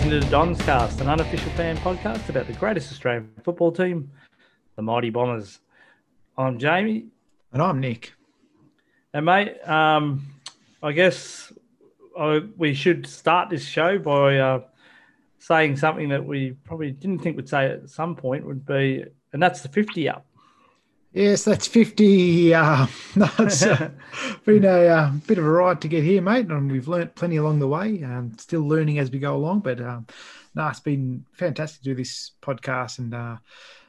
Listening to the Dons Cast, an unofficial fan podcast about the greatest Australian football team, the Mighty Bombers. I'm Jamie. And I'm Nick. And, mate, um, I guess I, we should start this show by uh, saying something that we probably didn't think we'd say at some point would be, and that's the 50 up. Yes, that's 50. Uh, that's uh, been a uh, bit of a ride to get here, mate, and we've learnt plenty along the way. Um, still learning as we go along, but um, no, it's been fantastic to do this podcast, and uh,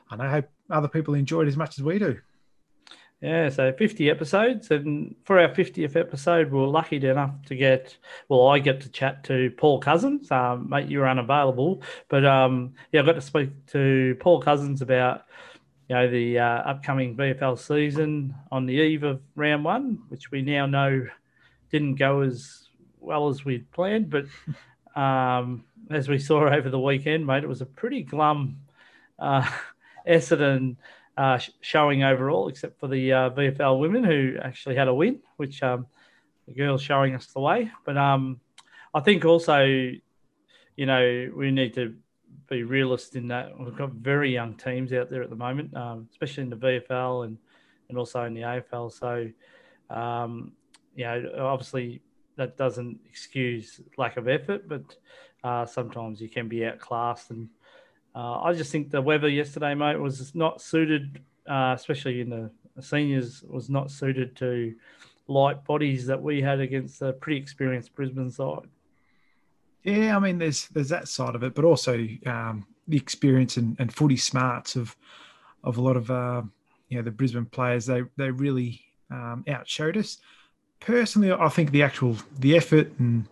I hope other people enjoy it as much as we do. Yeah, so 50 episodes. And for our 50th episode, we are lucky enough to get, well, I get to chat to Paul Cousins. Um, mate, you were unavailable. But um, yeah, I got to speak to Paul Cousins about you know, the uh, upcoming VFL season on the eve of round one, which we now know didn't go as well as we'd planned. But um, as we saw over the weekend, mate, it was a pretty glum uh, Essendon uh, showing overall, except for the uh, VFL women who actually had a win, which um, the girls showing us the way. But um, I think also, you know, we need to be realist in that we've got very young teams out there at the moment, um, especially in the VFL and and also in the AFL. So, um, you know, obviously that doesn't excuse lack of effort, but uh, sometimes you can be outclassed. And uh, I just think the weather yesterday, mate, was not suited, uh, especially in the seniors, was not suited to light bodies that we had against a pretty experienced Brisbane side. Yeah, I mean, there's there's that side of it, but also um, the experience and, and footy smarts of of a lot of uh, you know the Brisbane players. They they really um, outshowed us. Personally, I think the actual the effort and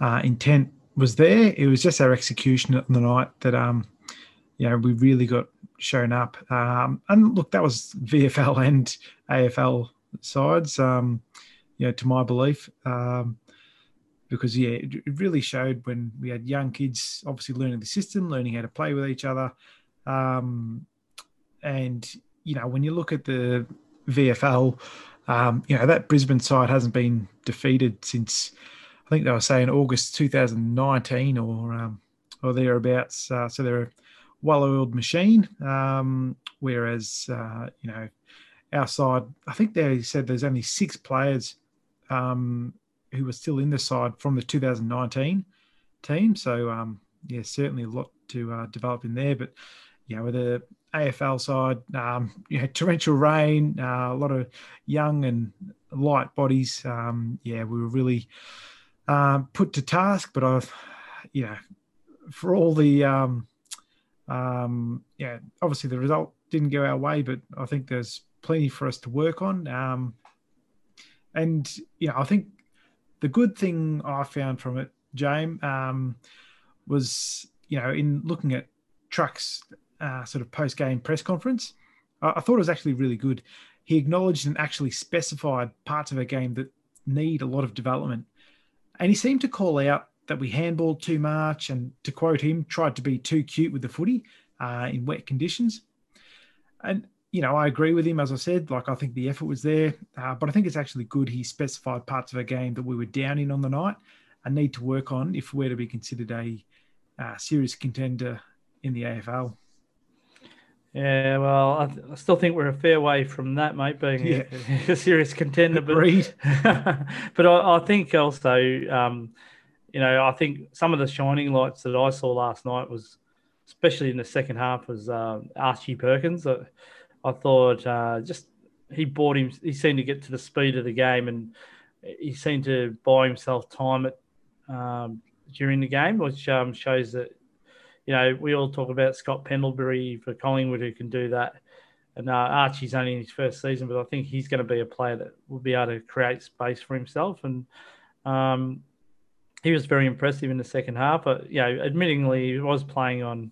uh, intent was there. It was just our execution on the night that um you know we really got shown up. Um, and look, that was VFL and AFL sides. Um, you know, to my belief. Um, because yeah, it, really showed when we had young kids, obviously learning the system, learning how to play with each other, um, and you know when you look at the VFL, um, you know that Brisbane side hasn't been defeated since I think they were saying August 2019 or um, or thereabouts. Uh, so they're a well-oiled machine, um, whereas uh, you know our side, I think they said there's only six players um, who was still in the side from the 2019 team. So um, yeah, certainly a lot to uh, develop in there. But yeah, with the AFL side, um, you know, torrential rain, uh, a lot of young and light bodies. Um, yeah, we were really um, put to task. But I've, you know, for all the, um, um, yeah, obviously the result didn't go our way, but I think there's plenty for us to work on. Um, and yeah, I think the good thing I found from it, James, um, was you know in looking at Truck's uh, sort of post game press conference, I, I, thought it was actually really good. He acknowledged and actually specified parts of a game that need a lot of development, and he seemed to call out that we handballed too much, and to quote him, tried to be too cute with the footy uh, in wet conditions. And you know, I agree with him. As I said, like I think the effort was there, uh, but I think it's actually good he specified parts of a game that we were down in on the night and need to work on if we're to be considered a uh, serious contender in the AFL. Yeah, well, I, th- I, still think we're a fair way from that, mate, being yeah. a, a, serious contender. Agreed. But, but I, I, think also, um, you know, I think some of the shining lights that I saw last night was, especially in the second half, was uh, Archie Perkins. Uh, I thought uh, just he bought him. He seemed to get to the speed of the game, and he seemed to buy himself time at, um, during the game, which um, shows that you know we all talk about Scott Pendlebury for Collingwood who can do that, and uh, Archie's only in his first season, but I think he's going to be a player that will be able to create space for himself, and um, he was very impressive in the second half. But you know, admittingly, he was playing on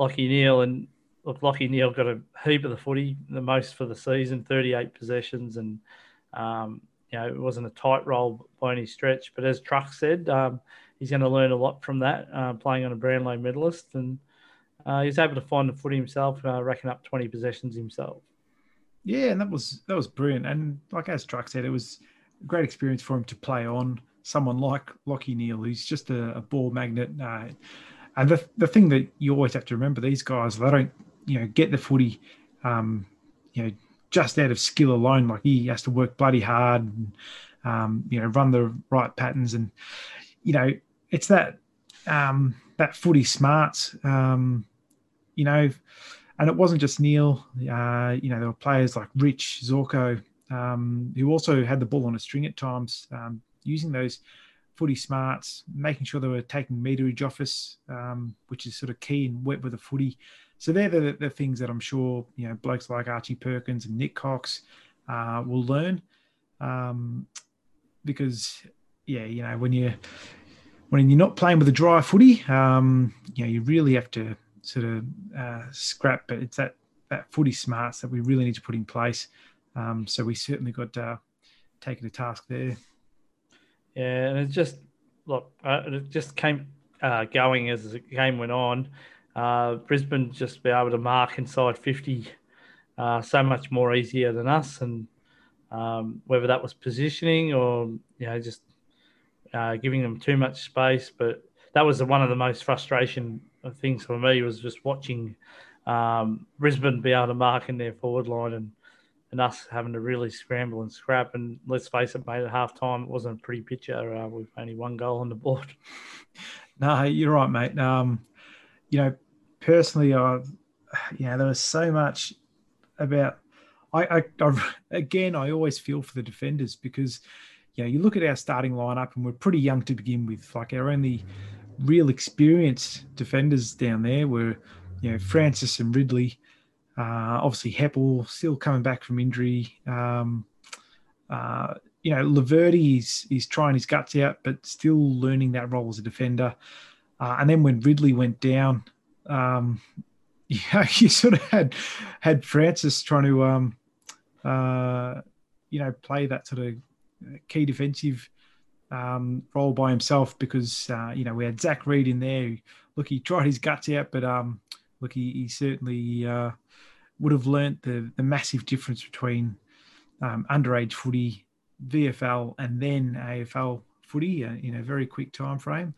Lachie Neale and look, Lachie Neale got a heap of the footy, the most for the season, 38 possessions, and um, you know it wasn't a tight role by any stretch. But as Truck said, um, he's going to learn a lot from that, uh, playing on a Brownlow medalist, and uh, he's able to find the footy himself, uh, racking up 20 possessions himself. Yeah, and that was that was brilliant. And like as Truck said, it was a great experience for him to play on someone like Lachie Neale, who's just a, a ball magnet. Uh, and the the thing that you always have to remember, these guys they don't you know get the footy, um, you know, just out of skill alone. Like he has to work bloody hard, and, um, you know, run the right patterns, and you know, it's that um, that footy smarts. Um, you know, and it wasn't just Neale. Uh, you know, there were players like Rich Zorko, um, who also had the ball on a string at times, um, using those footy smarts, making sure they were taking meterage off us, um, which is sort of key and wet with the footy. So they're the, the, things that I'm sure you know blokes like Archie Perkins and Nick Cox uh, will learn, um, because yeah, you know when you when you're not playing with a dry footy, um, you know you really have to sort of uh, scrap, but it's that that footy smarts that we really need to put in place. Um, so we certainly got uh, taken a task there. Yeah, and it just look, uh, it just came uh, going as the game went on. Uh, Brisbane just be able to mark inside 50 uh, so much more easier than us, and um, whether that was positioning or you know just uh, giving them too much space, but that was one of the most frustration things for me was just watching um, Brisbane be able to mark in their forward line and and us having to really scramble and scrap. And let's face it, mate, at half time, it wasn't a pretty picture uh, with only one goal on the board. No, you're right, mate. Um, you know, personally, I, you know, there was so much about. I, I, I, again, I always feel for the defenders because, you know, you look at our starting lineup and we're pretty young to begin with. Like our only real experienced defenders down there were, you know, Francis and Ridley. Uh, obviously, Heppell still coming back from injury. Um, uh, you know, Laverde is, is trying his guts out, but still learning that role as a defender. Uh, and then when Ridley went down, um, yeah, you sort of had had Francis trying to, um, uh, you know, play that sort of key defensive um, role by himself because uh, you know we had Zach Reid in there. Look, he tried his guts out, but um, look, he, he certainly uh, would have learnt the the massive difference between um, underage footy, VFL, and then AFL footy uh, in a very quick time frame.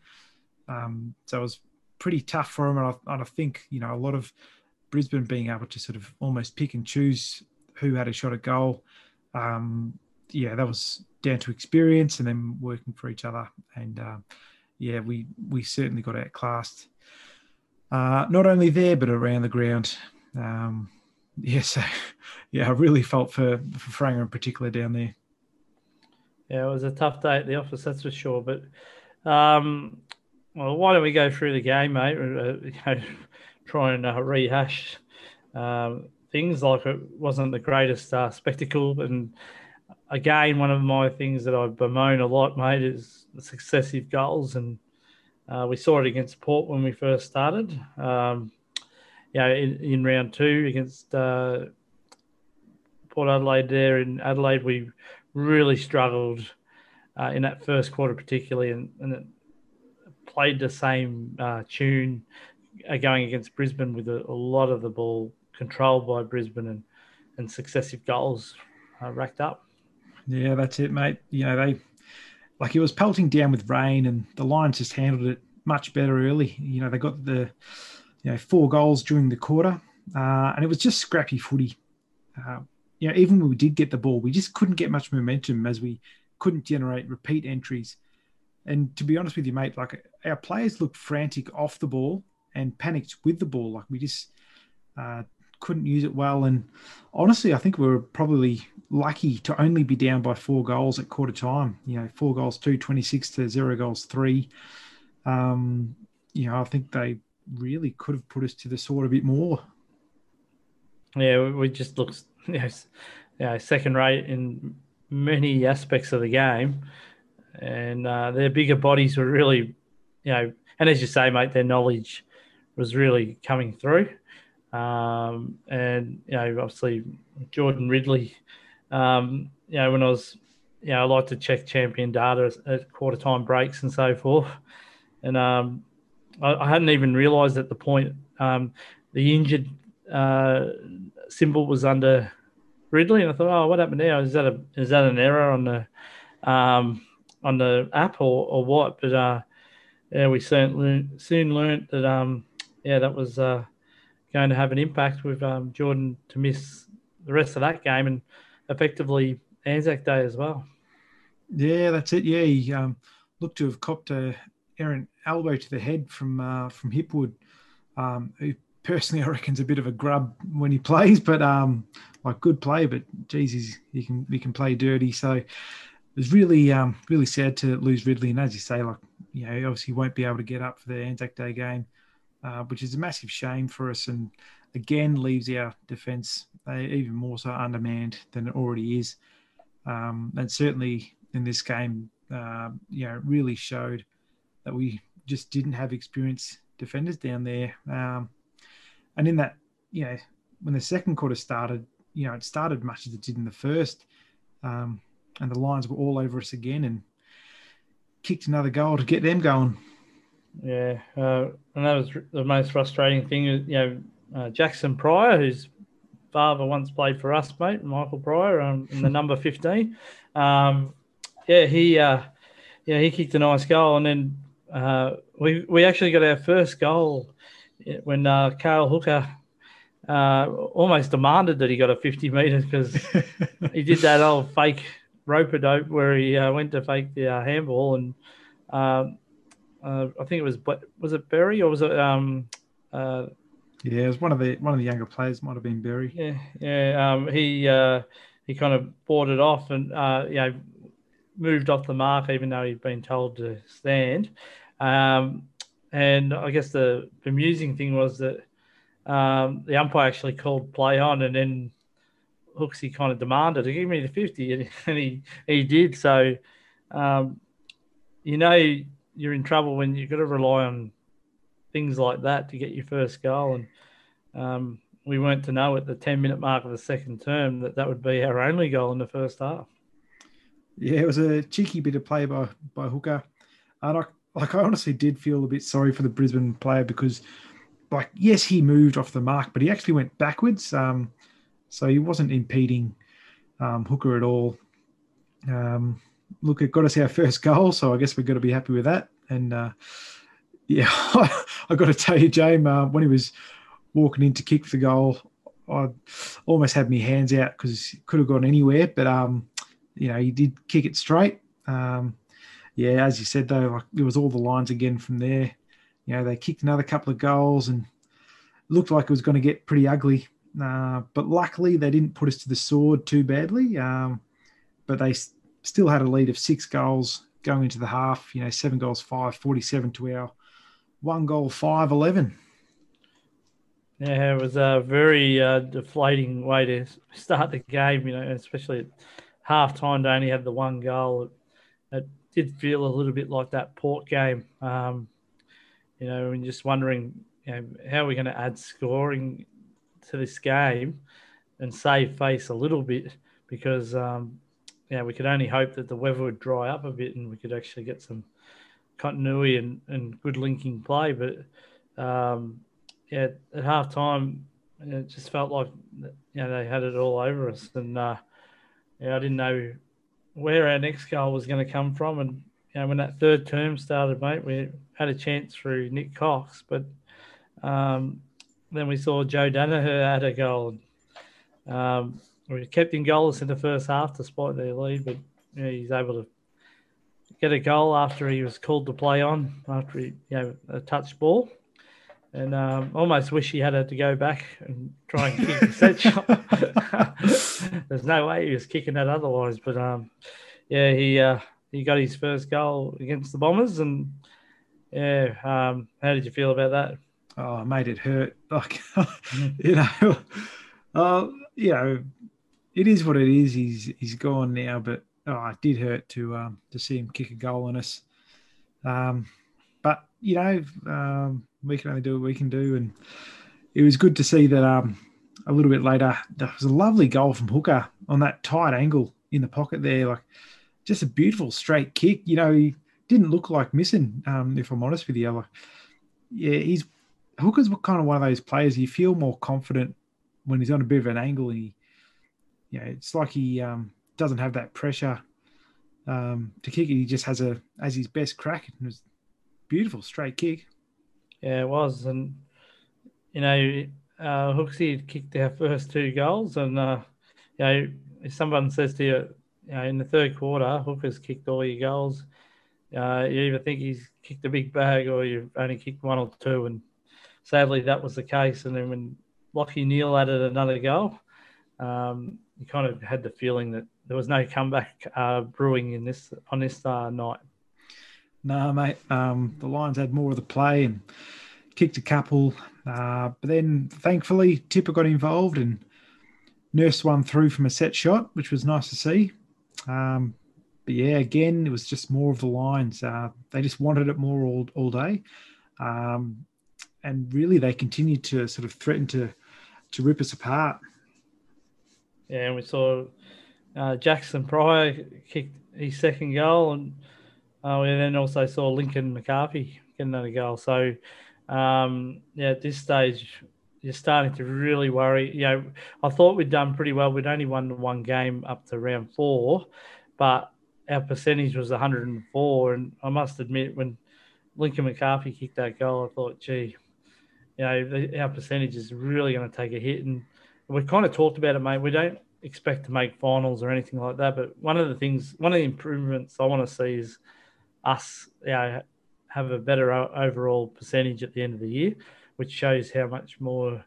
Um, so it was pretty tough for him, and I, and I, think you know a lot of Brisbane being able to sort of almost pick and choose who had a shot at goal. Um, yeah, that was down to experience and then working for each other. And uh, yeah, we we certainly got outclassed, uh, not only there but around the ground. Um, yeah, so yeah, I really felt for for Franger in particular down there. Yeah, it was a tough day at the office, that's for sure. But um, well, why don't we go through the game, mate? Uh, try and uh, rehash um, things like it wasn't the greatest uh, spectacle. And again, one of my things that I bemoan a lot, mate, is the successive goals. And uh, we saw it against Port when we first started. Um, in, in round two against uh, Port Adelaide there in Adelaide, we really struggled uh, in that first quarter, particularly, and, and it played the same uh, tune uh, going against Brisbane with a, a, lot of the ball controlled by Brisbane and, and successive goals uh, racked up. Yeah, that's it, mate. You know, they like it was pelting down with rain, and the Lions just handled it much better early. You know, they got the you know, four goals during the quarter, uh, and it was just scrappy footy. Uh, you know, even when we did get the ball, we just couldn't get much momentum as we couldn't generate repeat entries. And to be honest with you, mate, like our players looked frantic off the ball and panicked with the ball. Like we just uh, couldn't use it well. And honestly, I think we were probably lucky to only be down by four goals at quarter time. You know, four goals, two, 26 to zero goals, three. Um, you know, I think they really could have put us to the sword a bit more. Yeah, we just looked you know, second rate in many aspects of the game, and uh, their bigger bodies were really, you know, and as you say, mate, their knowledge was really coming through. Um, and you know, obviously Jordan Ridley. Um, you know, when I was, you know, I like to check champion data at quarter time breaks and so forth, and um, I, I hadn't even realised at the point um, the injured uh, symbol was under Ridley, and I thought, oh, what happened there? Is that a is that an error on the um, on the app or, or what. But uh, yeah, we soon soon learned that um, yeah, that was uh, going to have an impact with um, Jordan to miss the rest of that game and effectively Anzac Day as well. Yeah, that's it. Yeah, he um, looked to have copped a errant elbow to the head from uh, from Hipwood, um, who personally I reckon's a bit of a grub when he plays, but um, like good play. But geez, he can he can play dirty. So it was really um, really sad to lose Ridley. And as you say, like you know, obviously won't be able to get up for the Anzac Day game, uh, which is a massive shame for us. And again, leaves our defence uh, even more so undermanned than it already is. Um, and certainly in this game, uh, you know, really showed that we just didn't have experienced defenders down there. Um, and in that, you know, when the second quarter started, you know, it started much as it did in the first. Um, and the Lions were all over us again and kicked another goal to get them going. Yeah, uh, and that was the most frustrating thing. You know, uh, Jaxon Prior, whose father once played for us, mate, Michael Prior, um, in the number fifteen. Um, yeah, he uh, yeah he kicked a nice goal, and then uh, we we actually got our first goal when uh, Cale Hooker uh, almost demanded that he got a 50 metres because he did that old fake rope a dope where he uh, went to fake the uh, handball and um, uh, I think it was was it Barry or was it um, uh, yeah it was one of the one of the younger players might have been Barry. yeah yeah um, he uh, he kind of bought it off and uh, you know moved off the mark even though he'd been told to stand um, and I guess the amusing thing was that um, the umpire actually called play on, and then Hooksy kind of demanded to give me the 50, and, and he, he did. So, um, you know, you're in trouble when you've got to rely on things like that to get your first goal. And um, we weren't to know at the 10 minute mark of the second term that that would be our only goal in the first half. Yeah, it was a cheeky bit of play by, by Hooker. And I, like I honestly did feel a bit sorry for the Brisbane player because, like, yes, he moved off the mark, but he actually went backwards. Um, so he wasn't impeding um, Hooker at all. Um, look, it got us our first goal, so I guess we've got to be happy with that. And uh, yeah, I got to tell you, James, uh, when he was walking in to kick the goal, I almost had my hands out because it could have gone anywhere. But um, you know, he did kick it straight. Um, yeah, as you said though, like there was all the lines again from there. You know, they kicked another couple of goals and looked like it was going to get pretty ugly. Uh, but luckily, they didn't put us to the sword too badly. Um, but they still had a lead of six goals going into the half. You know, seven goals, five, 47 to our one goal, five, 11. Yeah, it was a very uh, deflating way to start the game, you know, especially at half time to only have the one goal. It, it did feel a little bit like that Port game. Um, you know, and just wondering, you know, how are we going to add scoring to this game and save face a little bit because, um, yeah, we could only hope that the weather would dry up a bit and we could actually get some continuity and, and good linking play. But um, yeah, at half time, it just felt like you know they had it all over us, and uh, yeah, I didn't know where our next goal was going to come from. And you know, when that third term started, mate, we had a chance through Nick Cox, but um, then we saw Joe Daniher had a goal. Um, we kept him goalless in the first half despite their lead, but you know, he's able to get a goal after he was called to play on after he, you know, a touch ball. And um, almost wish he had to go back and try and kick the set shot. There's no way he was kicking that otherwise. But um, yeah, he uh, he got his first goal against the Bombers, and yeah, um, how did you feel about that? Oh, made it hurt. Like you know, uh, you know, it is what it is. He's he's gone now, but oh, it did hurt to um, to see him kick a goal on us. Um, but you know, um, we can only do what we can do, and it was good to see that um, a little bit later there was a lovely goal from Hooker on that tight angle in the pocket there, like just a beautiful straight kick. You know, he didn't look like missing. Um, if I'm honest with you, like, yeah, he's Hooker's kind of one of those players you feel more confident when he's on a bit of an angle he, you know, it's like he um, doesn't have that pressure um, to kick it. He just has a as his best crack. It was beautiful straight kick. Yeah, it was, and you know, uh, Hooksy had kicked our first two goals, and uh, you know, if someone says to you, you know, in the third quarter, Hooker's kicked all your goals, uh, you either think he's kicked a big bag or you've only kicked one or two, and sadly that was the case. And then when Lachie Neale added another goal, um, you kind of had the feeling that there was no comeback uh, brewing in this on this uh, night. No, mate. Um, the Lions had more of the play and kicked a couple, uh, but then thankfully Tippa got involved and nursed one through from a set shot, which was nice to see. Um, but yeah, again, it was just more of the Lions. Uh, they just wanted it more all all day, um, and really they continued to sort of threaten to to rip us apart. Yeah, and we saw uh, Jaxon Prior kicked his second goal, and uh, we then also saw Lincoln McCarthy get another goal. So, um, yeah, at this stage, you're starting to really worry. You know, I thought we'd done pretty well. We'd only won one game up to round four, but our percentage was 104. And I must admit, when Lincoln McCarthy kicked that goal, I thought, gee, you know, our percentage is really going to take a hit. And we kind of talked about it, mate. We don't expect to make finals or anything like that. But one of the things, one of the improvements I want to see is us, you know, have a better overall percentage at the end of the year, which shows how much more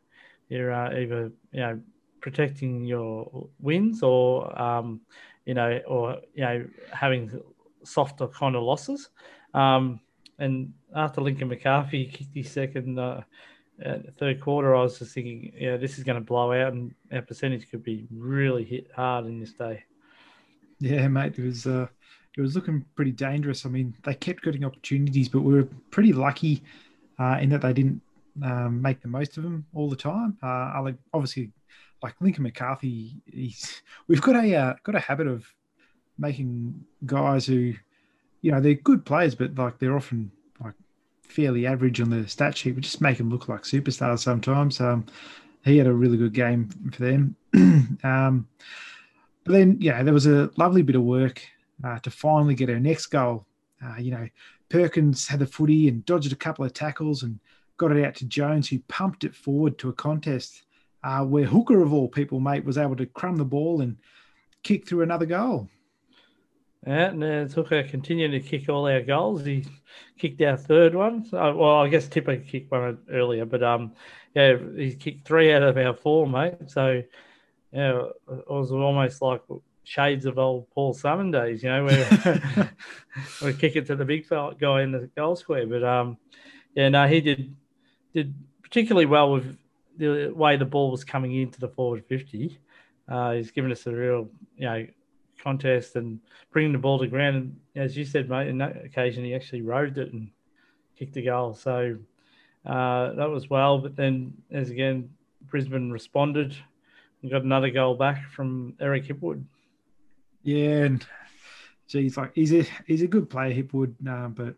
you're uh, either, you know, protecting your wins or, um, you know, or, you know, having softer kind of losses. Um, and after Lincoln McCarthy kicked his second, uh, third quarter, I was just thinking, yeah, this is going to blow out, and our percentage could be really hit hard in this day. Yeah, mate, it was uh, it was looking pretty dangerous. I mean, they kept getting opportunities, but we were pretty lucky uh, in that they didn't um, make the most of them all the time. Uh, obviously, like Lincoln McCarthy, he's we've got a uh, got a habit of making guys who, you know, they're good players, but like they're often fairly average on the stat sheet. We just make them look like superstars sometimes. Um, he had a really good game for them. um, but then, yeah, there was a lovely bit of work uh, to finally get our next goal. Uh, you know, Perkins had the footy and dodged a couple of tackles and got it out to Jones, who pumped it forward to a contest uh, where Hooker, of all people, mate, was able to crumb the ball and kick through another goal. Yeah, and uh, Hooker continued to kick all our goals. He kicked our third one. So, well, I guess Tippa kicked one earlier, but um, yeah, he kicked three out of our four, mate. So yeah, it was almost like shades of old Paul Salmon days, you know, where we kick it to the big guy in the goal square. But um, yeah, no, he did did particularly well with the way the ball was coming into the forward fifty. Uh, he's given us a real, you know contest and bringing the ball to ground. And as you said, mate, in that occasion, he actually roved it and kicked a goal. So uh, that was well. But then, as again, Brisbane responded and got another goal back from Eric Hipwood. Yeah, and geez, like he's a he's a good player, Hipwood, uh, but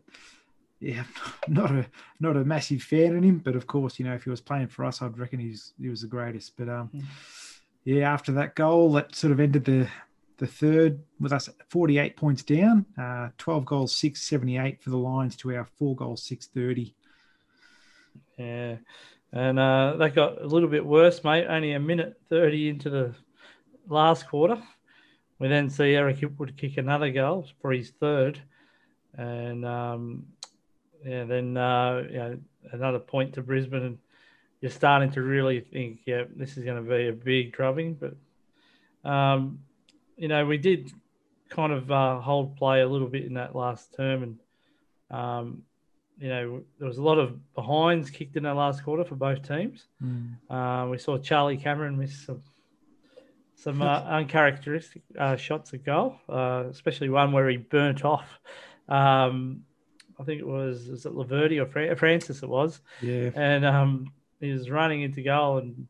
yeah, not a not a massive fan of him. But of course, you know, if he was playing for us, I'd reckon he's he was the greatest. But um, mm. yeah, after that goal, that sort of ended the the third with us 48 points down, uh, 12 goals, 678 for the Lions to our four goals, 630. Yeah. And uh, that got a little bit worse, mate. Only a minute 30 into the last quarter. We then see Eric Hipwood kick another goal for his third. And um, yeah, then uh, you know, another point to Brisbane. And you're starting to really think, yeah, this is going to be a big drubbing. But um, you know, we did kind of uh, hold play a little bit in that last term, and um, you know, there was a lot of behinds kicked in that last quarter for both teams. Mm. Uh, we saw Charlie Cameron miss some some uh, uncharacteristic uh, shots at goal, uh, especially one where he burnt off. Um, I think it was was it Laverde or Fra- Francis? It was. Yeah. And um, he was running into goal, and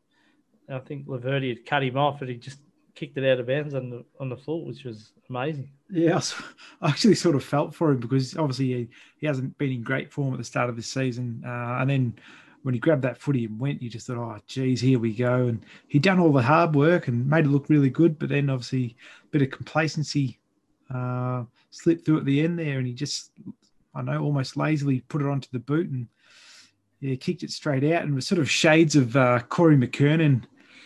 I think Laverde had cut him off, and he just kicked it out of bounds on the on the floor, which was amazing. Yeah, I actually sort of felt for him because obviously he, he hasn't been in great form at the start of the season, uh, and then when he grabbed that footy and went, you just thought, oh, geez, here we go. And he'd done all the hard work and made it look really good, but then obviously a bit of complacency uh, slipped through at the end there, and he just, I know, almost lazily put it onto the boot and yeah, kicked it straight out, and was sort of shades of uh, Corey McKernan,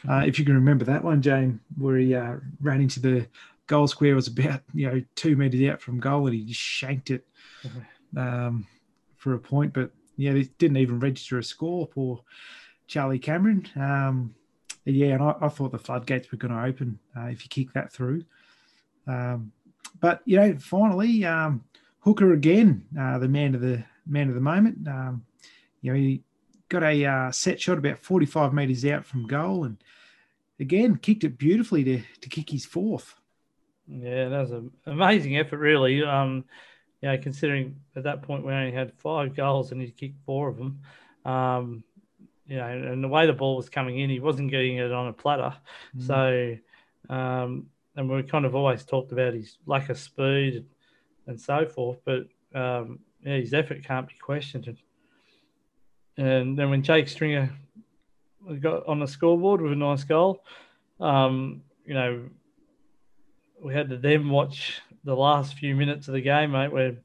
uh, if you can remember that one, Jane, where he uh, ran into the goal square, was about you know two meters out from goal, and he just shanked it um, for a point, but yeah, he didn't even register a score. for Charlie Cameron. Um, yeah, and I, I, thought the floodgates were going to open uh, if you kick that through. Um, but you know, finally, um, Hooker again, uh, the man of the man of the moment. Um, you know, he got a uh, set shot about 45 metres out from goal, and again kicked it beautifully to to kick his fourth. Yeah, that was an amazing effort, really. Um, you know, considering at that point we only had five goals and he kicked four of them. Um, you know, and the way the ball was coming in, he wasn't getting it on a platter. Mm. So, um, and we kind of always talked about his lack of speed and so forth, but um, yeah, his effort can't be questioned. And then when Jake Stringer got on the scoreboard with a nice goal, um, you know, we had to then watch the last few minutes of the game, mate, where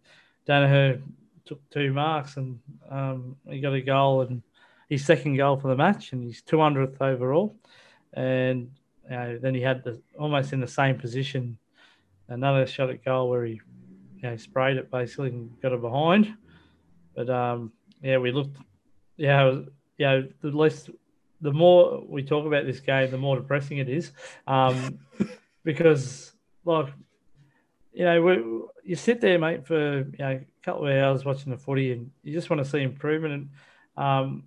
Daniher took two marks and um, he got a goal and his second goal for the match and his 200th overall. And you know, then he had the almost in the same position another shot at goal where he you know, sprayed it basically and got it behind. But um, yeah, we looked, yeah, yeah, the less, the more we talk about this game, the more depressing it is, um, because like you know, we, you sit there, mate, for you know, a couple of hours watching the footy, and you just want to see improvement. And um,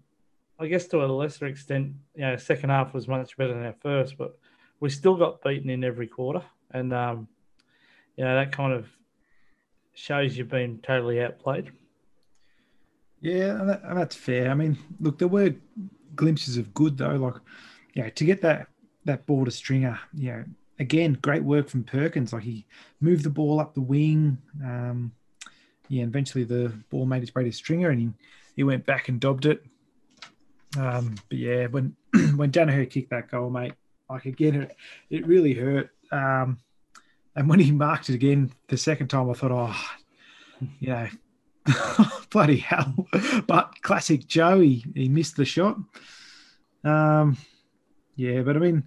I guess to a lesser extent, you know, second half was much better than our first, but we still got beaten in every quarter, and um, you know that kind of shows you've been totally outplayed. Yeah, and, that, and that's fair. I mean, look, there were glimpses of good though, like you know, to get that that ball to stringer, you know, again, great work from Perkins. Like he moved the ball up the wing. Um, yeah, eventually the ball made its way to Stringer, and he, he went back and dobbed it. Um, but yeah, when when Daniher kicked that goal, mate, like again, it, it really hurt. Um, and when he marked it again the second time, I thought, oh, you know, bloody hell. But classic Joe, he, missed the shot. Um, yeah, but I mean,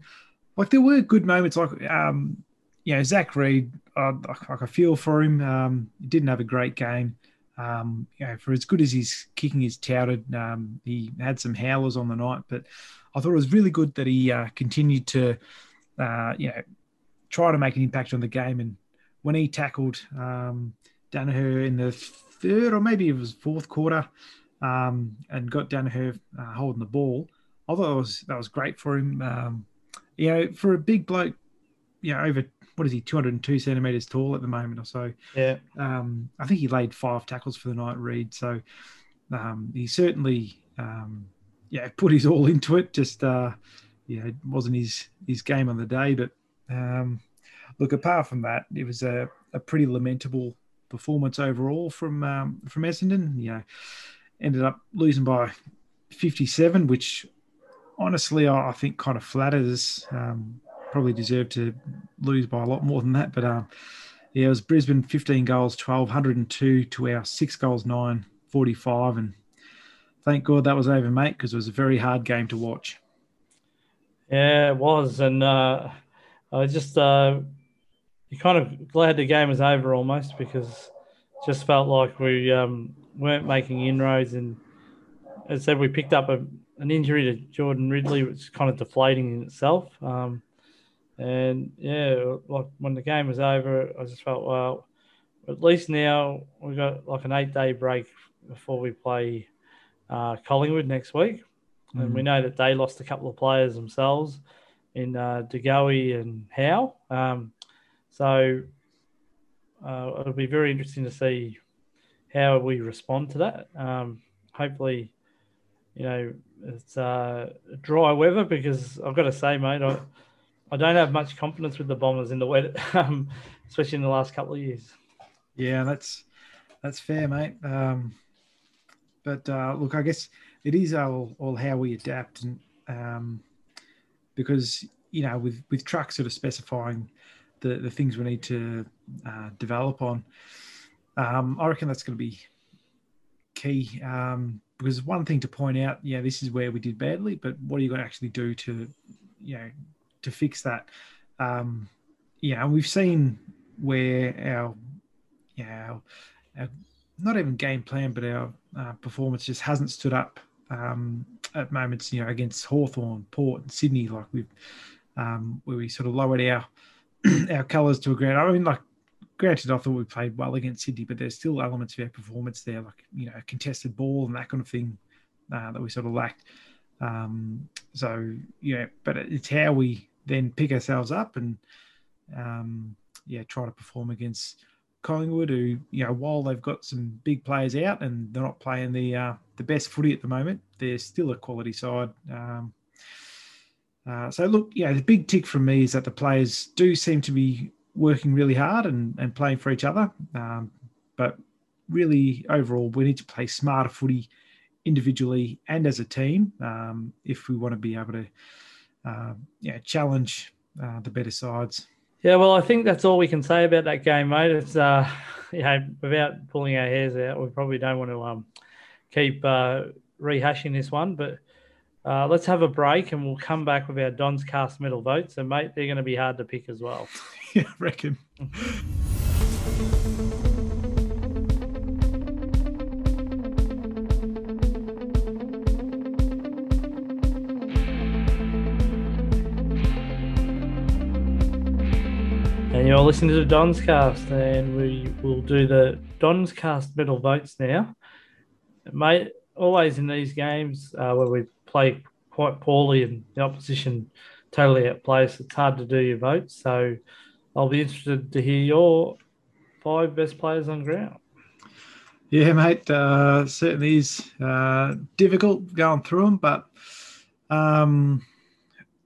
like there were good moments, like um, you know Zach Reid. Uh, like I feel for him. Um, he didn't have a great game. Um, you know, for as good as his kicking is touted, um, he had some howlers on the night. But I thought it was really good that he uh, continued to, uh, you know, try to make an impact on the game. And when he tackled um, Daniher in the third or maybe it was fourth quarter, um, and got Daniher uh, holding the ball, I thought that was that was great for him. Um, you know, for a big bloke, you know, over what is he, 202 centimeters tall at the moment or so. Yeah. Um, I think he laid five tackles for the night, Reid. So um, he certainly, um, yeah, put his all into it. Just, uh, yeah, it wasn't his his game on the day, but um, look, apart from that, it was a, a pretty lamentable performance overall from um, from Essendon. You know, ended up losing by 57, which honestly, I, think kind of flatters. Um, probably deserved to lose by a lot more than that. But um, yeah, it was Brisbane 15 goals, 12, 102 to our six goals, nine, 45. And thank God that was over, mate, because it was a very hard game to watch. Yeah, it was. And uh, I just uh, you're kind of glad the game was over almost because it just felt like we um, weren't making inroads. And as I said, we picked up a an injury to Jordan Ridley, which is kind of deflating in itself. Um, and yeah, like when the game was over, I just felt well. At least now we've got like an eight-day break before we play uh, Collingwood next week, mm-hmm. and we mm. know that they lost a couple of players themselves in uh, DeGoey and Howe. Um, so uh, it'll be very interesting to see how we respond to that. Um, hopefully, you know, it's uh, dry weather because I've got to say, mate, I, I don't have much confidence with the Bombers in the wet, um, especially in the last couple of years. Yeah, that's that's fair, mate. Um, but uh, look, I guess it is all, all how we adapt, and um, because you know, with with trucks sort of specifying the, the things we need to uh, develop on. Um, I reckon that's going to be key um, because one thing to point out, yeah, this is where we did badly, but what are you going to actually do to, you know, to fix that? Um, yeah, we've seen where our, yeah, our, our, not even game plan, but our uh, performance just hasn't stood up um, at moments, you know, against Hawthorn, Port, and Sydney, like we've, um, where we sort of lowered our our colours to a ground. I mean, like, granted, I thought we played well against Sydney, but there's still elements of our performance there, like you know, contested ball and that kind of thing uh, that we sort of lacked. Um, so yeah, but it's how we then pick ourselves up and um, yeah, try to perform against Collingwood, who you know, while they've got some big players out and they're not playing the uh, the best footy at the moment, they're still a quality side. Um, uh, so look, yeah, the big tick from me is that the players do seem to be working really hard and, and playing for each other. Um, but really, overall, we need to play smarter footy individually and as a team um, if we want to be able to, uh, yeah, challenge uh, the better sides. Yeah, well, I think that's all we can say about that game, mate. It's uh, you know, without pulling our hairs out, we probably don't want to um, keep uh, rehashing this one, but uh, let's have a break and we'll come back with our Don's cast medal votes. And, mate, they're going to be hard to pick as well. yeah, I reckon. And you're listening to the Don's Cast, and we will do the Don's Cast medal votes now. Mate, always in these games uh, where we play quite poorly and the opposition totally outplays, it's hard to do your vote. So I'll be interested to hear your five best players on ground. Yeah, mate, uh, certainly is uh, difficult going through them, but um,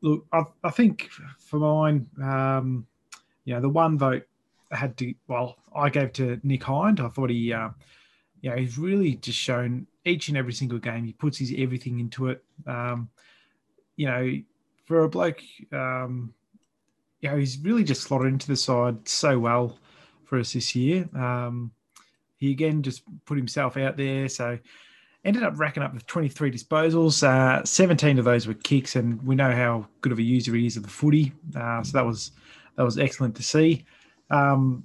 look, I, I, think for mine, um, you know, the one vote I had to, well, I gave to Nick Hind. I thought he, uh, you know, he's really just shown each and every single game. He puts his everything into it. Um, you know, for a bloke, um, you know, he's really just slotted into the side so well for us this year. Um, he again just put himself out there. So ended up racking up with 23 disposals. Uh, 17 of those were kicks, and we know how good of a user he is of the footy. Uh, so that was that was excellent to see. Um,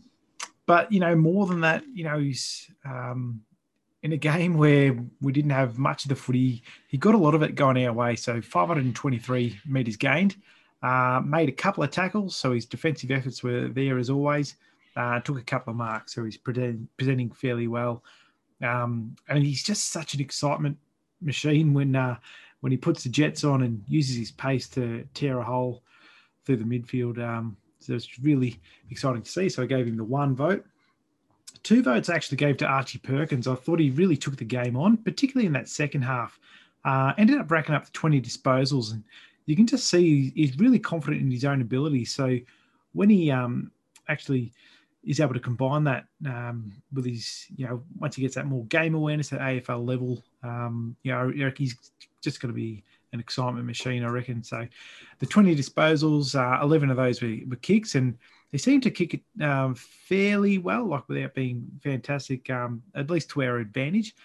but you know, more than that, you know, he's um, in a game where we didn't have much of the footy, he got a lot of it going our way. So 523 metres gained, uh, made a couple of tackles. So his defensive efforts were there as always. Uh, took a couple of marks, so he's presenting, presenting fairly well. Um, and he's just such an excitement machine when uh, when he puts the jets on and uses his pace to tear a hole through the midfield. Um, so it's really exciting to see. So I gave him the one vote. Two votes actually gave to Archie Perkins. I thought he really took the game on, particularly in that second half. Uh, ended up racking up 20 disposals, and you can just see he's really confident in his own ability. So when he um, actually is able to combine that um, with his, you know, once he gets that more game awareness at AFL level, um, you know, Eric, he's just going to be an excitement machine, I reckon. So the 20 disposals, uh, 11 of those were, were kicks, and they seem to kick it um, fairly well, like without being fantastic, um, at least to our advantage.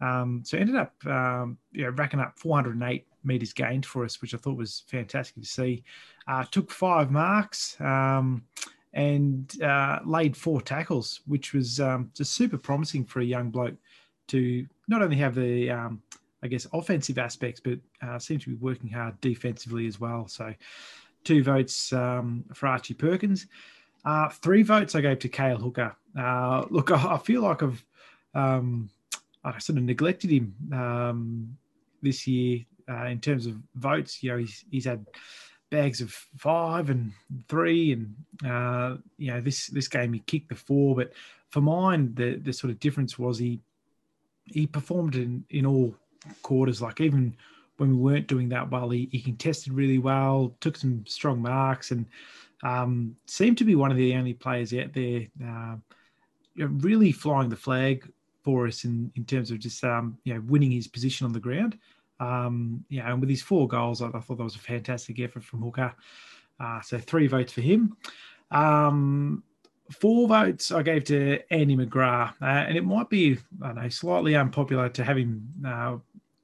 Um, so ended up um, you know, racking up 408 meters gained for us, which I thought was fantastic to see. Uh, took five marks um, and uh, laid four tackles, which was um, just super promising for a young bloke to not only have the I guess offensive aspects, but uh, to be working hard defensively as well. So two votes um, for Archie Perkins. Uh, three votes I gave to Cale Hooker. Uh, look, I, I, feel like I've um, I sort of neglected him um, this year uh, in terms of votes. You know, he's he's had bags of five and three, and uh, you know this this game he kicked the four. But for mine, the the sort of difference was he he performed in in all quarters. Like even when we weren't doing that well, he, he contested really well, took some strong marks, and um, seemed to be one of the only players out there uh, really flying the flag for us in, in terms of just um, you know winning his position on the ground. Um, yeah, and with his four goals, I, I, thought that was a fantastic effort from Hooker. Uh, so three votes for him. Um, four votes I gave to Andy McGrath, uh, and it might be I know slightly unpopular to have him uh,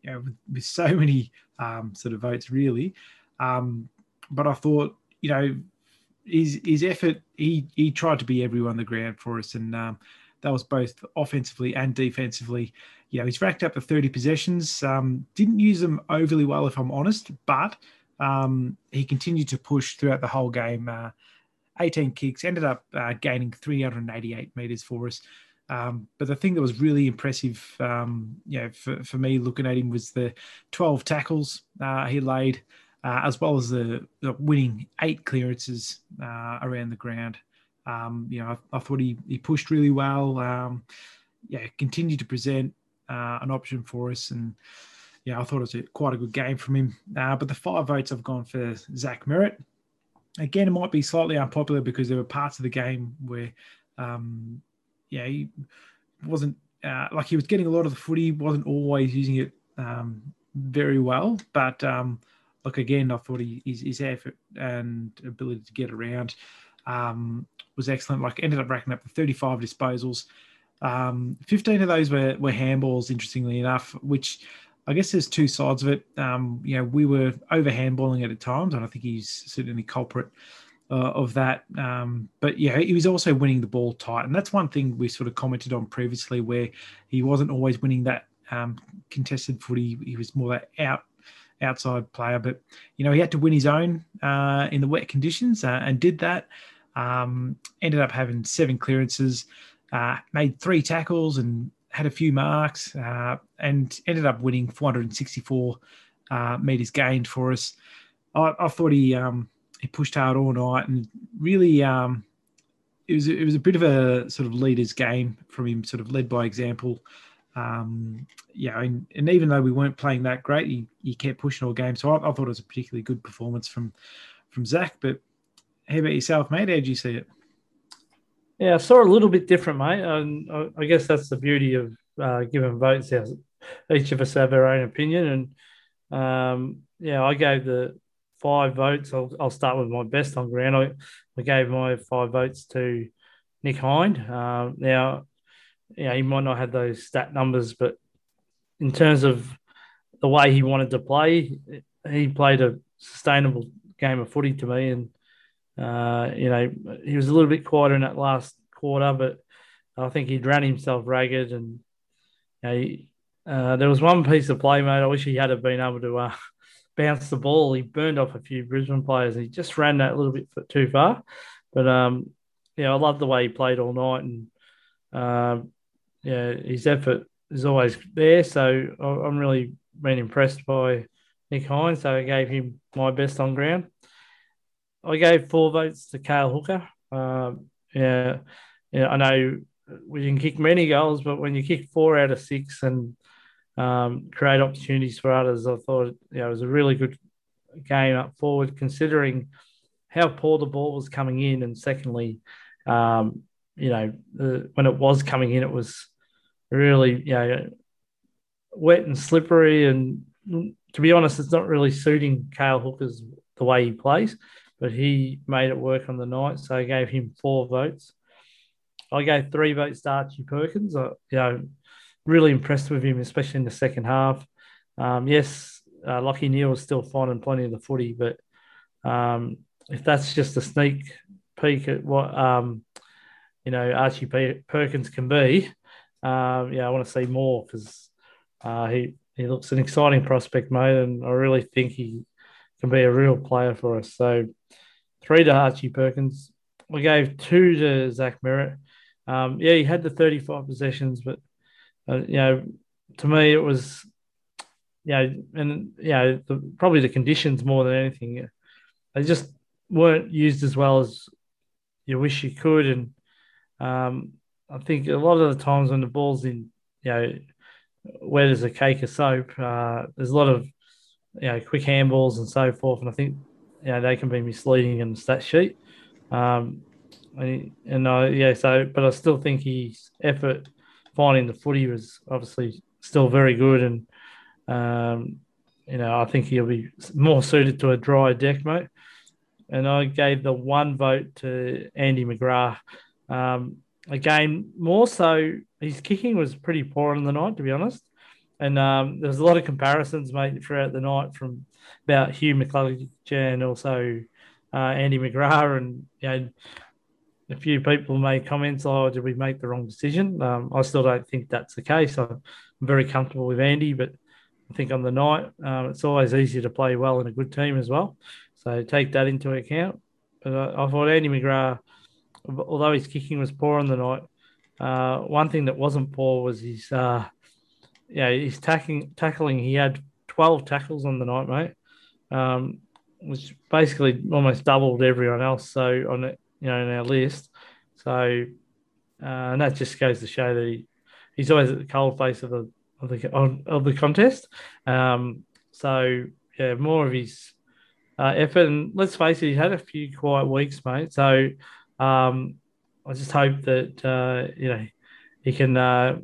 you know, with, with so many um, sort of votes really, um, but I thought you know his his effort he he tried to be everyone on the ground for us, and um, that was both offensively and defensively. You know, he's racked up the 30 possessions. Um, didn't use them overly well, if I'm honest, but um, he continued to push throughout the whole game. Uh, 18 kicks, ended up uh, gaining 388 meters for us. Um, but the thing that was really impressive, um, you know, for, for me looking at him was the 12 tackles uh, he laid, uh, as well as the, the winning eight clearances uh, around the ground. Um, you know, I, I, thought he, he pushed really well. Um, yeah, continued to present uh, an option for us, and yeah, I thought it was a, quite a good game from him. Uh, but the five votes I've gone for Zach Merrett again, it might be slightly unpopular because there were parts of the game where, um, yeah, he wasn't uh, like he was getting a lot of the footy, wasn't always using it um, very well. But um, look, again, I thought he, his, his effort and ability to get around um, was excellent. Like, ended up racking up the 35 disposals. Um, 15 of those were, were handballs, interestingly enough, which I guess there's two sides of it. Um, you know, we were over handballing it at times, and I think he's certainly culprit uh, of that. Um, but yeah, he was also winning the ball tight, and that's one thing we sort of commented on previously, where he wasn't always winning that um, contested footy. He was more that out outside player, but you know, he had to win his own uh, in the wet conditions, uh, and did that. Um, ended up having seven clearances, uh, made three tackles, and had a few marks uh, and ended up winning 464 uh, meters gained for us. I, I thought he um, he pushed hard all night and really um, it was it was a bit of a sort of leader's game from him, sort of led by example. Um, yeah, and, and, even though we weren't playing that great, he, he kept pushing all game. So I, I thought it was a particularly good performance from from Zach. But how about yourself, mate? How did you see it? Yeah, I saw a little bit different, mate. And I guess that's the beauty of uh, giving votes. Each of us have our own opinion, and um, yeah, I gave the five votes. I'll, I'll start with my best on ground. I, I gave my five votes to Nick Hind. Uh, now, yeah, he might not have those stat numbers, but in terms of the way he wanted to play, he played a sustainable game of footy to me, and uh, you know, he was a little bit quieter in that last quarter, but I think he'd ran himself ragged. And you know, he, uh, there was one piece of play, mate. I wish he had been able to uh, bounce the ball. He burned off a few Brisbane players. And he just ran that a little bit too far. But um, yeah, I love the way he played all night, and um, yeah, his effort is always there. So I'm really been impressed by Nick Hines. So I gave him my best on ground. I gave four votes to Cale Hooker. Um, yeah, yeah, I know we can kick many goals, but when you kick four out of six and um, create opportunities for others, I thought you know, it was a really good game up forward, considering how poor the ball was coming in, and secondly, um, you know, the, when it was coming in, it was really you know wet and slippery, and to be honest, it's not really suiting Cale Hooker's the way he plays but he made it work on the night, so I gave him four votes. I gave three votes to Archie Perkins. I, you know, really impressed with him, especially in the second half. Um, yes, uh, Lachie Neale was still finding plenty of the footy, but um, if that's just a sneak peek at what um, you know Archie P- Perkins can be, um, yeah, I want to see more because uh, he he looks an exciting prospect, mate, and I really think he can be a real player for us. So three to Archie Perkins. We gave two to Zach Merrett. Um, yeah, he had the 35 possessions, but uh, you know, to me it was, you know, and you know, the, probably the conditions more than anything. They just weren't used as well as you wish you could, and um, I think a lot of the times when the ball's in, you know, wet as a cake of soap, uh, there's a lot of you know quick handballs and so forth, and I think you know, they can be misleading in the stat sheet. Um, and, and uh, yeah, so but I still think his effort finding the footy was obviously still very good, and um, you know I think he'll be more suited to a dry deck, mate. and I gave the one vote to Andy McGrath. Um, again, more so, his kicking was pretty poor on the night, to be honest. And um, there was a lot of comparisons made throughout the night from about Hugh McCluggage and also uh, Andy McGrath. And you know, a few people made comments, oh, did we make the wrong decision? Um, I still don't think that's the case. I'm very comfortable with Andy, but I think on the night, um, it's always easier to play well in a good team as well. So take that into account. But I, I thought Andy McGrath, although his kicking was poor on the night, uh, one thing that wasn't poor was his uh, yeah, he's tackling tackling. He had twelve tackles on the night, mate, um, which basically almost doubled everyone else. So on you know, in our list. So, uh, and that just goes to show that he, he's always at the cold face of the of the of the contest. Um, so yeah, more of his uh, effort. And let's face it, he had a few quiet weeks, mate. So um, I just hope that uh, you know he can uh,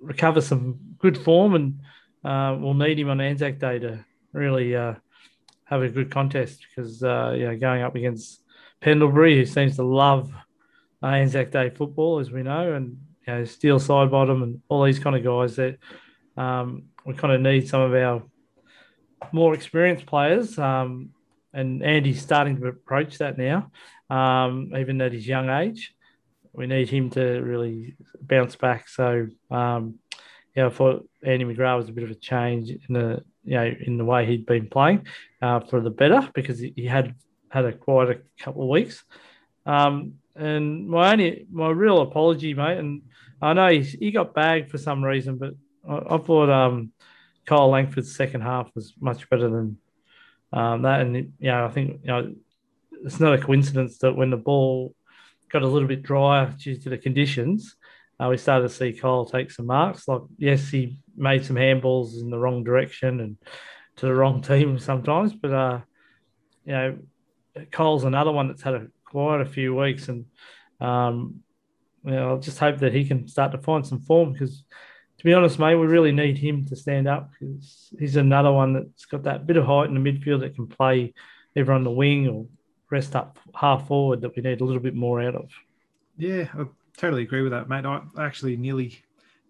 recover some good form, and uh, we'll need him on Anzac Day to really uh, have a good contest because uh, you know going up against Pendlebury, who seems to love uh, Anzac Day football, as we know, and you know Steele Sidebottom and all these kind of guys that um, we kind of need some of our more experienced players. Um, and Andy's starting to approach that now, um, even at his young age we need him to really bounce back. So, um, yeah, I thought Andy McGrath was a bit of a change in the you know in the way he'd been playing uh, for the better because he had had a quite a couple of weeks. Um, and my only my real apology, mate, and I know he, he got bagged for some reason, but I, I thought um, Kyle Langford's second half was much better than um, that, and you know I think you know it's not a coincidence that when the ball got a little bit drier due to the conditions, uh, we started to see Kyle take some marks. Like, yes, he made some handballs in the wrong direction and to the wrong team sometimes, but uh, you know, Kyle's another one that's had a, quite a few weeks, and um, you know, I just hope that he can start to find some form because. To be honest, mate, we really need him to stand up because he's another one that's got that bit of height in the midfield that can play either on the wing or rest up half forward that we need a little bit more out of. Yeah, I totally agree with that, mate. I actually nearly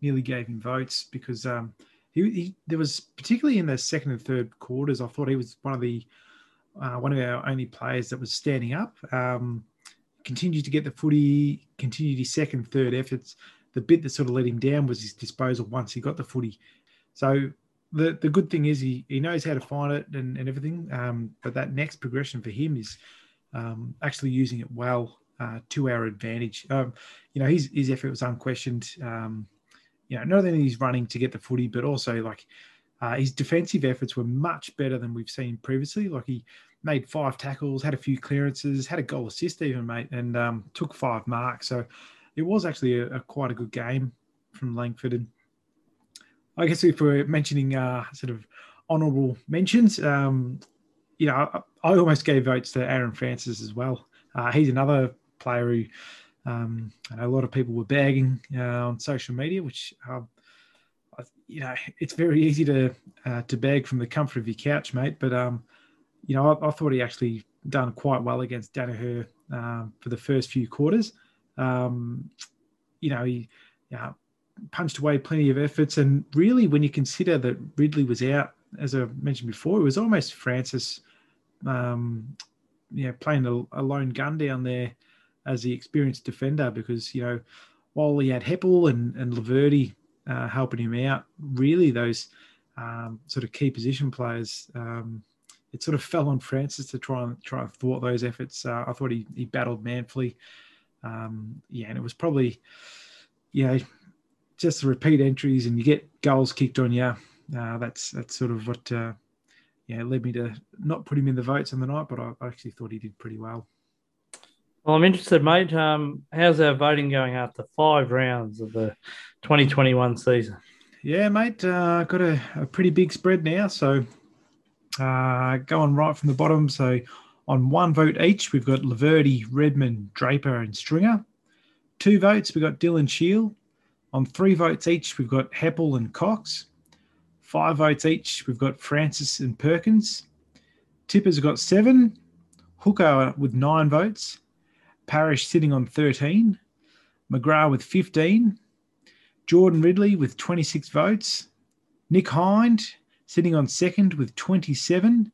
nearly gave him votes because um, he, he there was particularly in the second and third quarters. I thought he was one of the uh, one of our only players that was standing up. Um, continued to get the footy, continued his second, third efforts. The bit that sort of let him down was his disposal once he got the footy. So the the good thing is he, he knows how to find it and, and everything. Um, but that next progression for him is um, actually using it well uh, to our advantage. Um, you know, his his effort was unquestioned. Um, you know, not only he's running to get the footy, but also like uh, his defensive efforts were much better than we've seen previously. Like he made five tackles, had a few clearances, had a goal assist even, mate, and um, took five marks. So it was actually a, a, quite a good game from Langford. And I guess if we're mentioning uh, sort of honourable mentions, um, you know, I, I, almost gave votes to Aaron Francis as well. Uh, he's another player who um, a lot of people were bagging uh, on social media, which um, you know it's very easy to uh, to bag from the comfort of your couch, mate. But um, you know, I, I, thought he actually done quite well against Daniher um, for the first few quarters. Um, you know, he you punched away plenty of efforts, and really, when you consider that Ridley was out, as I mentioned before, it was almost Francis um, you know, playing a, a, lone gun down there as the experienced defender because, you know, while he had Heppell and, and Laverde uh, helping him out, really those um, sort of key position players, um, it sort of fell on Francis to try and try and thwart those efforts. Uh, I thought he, he battled manfully. Um, yeah, and it was probably, you know, just the repeat entries and you get goals kicked on you. Uh, that's that's sort of what uh, yeah, led me to not put him in the votes on the night, but I actually thought he did pretty well. Well, I'm interested, mate. Um, how's our voting going after five rounds of the 2021 season? Yeah, mate, uh, got a, a, pretty big spread now. So uh, going right from the bottom. So on one vote each, we've got Laverde, Redman, Draper, and Stringer. Two votes, we've got Dylan Shiel. On three votes each, we've got Heppell and Cox. Five votes each. We've got Francis and Perkins. Tippa's got seven. Hooker with nine votes, Parish sitting on 13, McGrath with 15, Jordan Ridley with 26 votes, Nick Hind sitting on second with 27,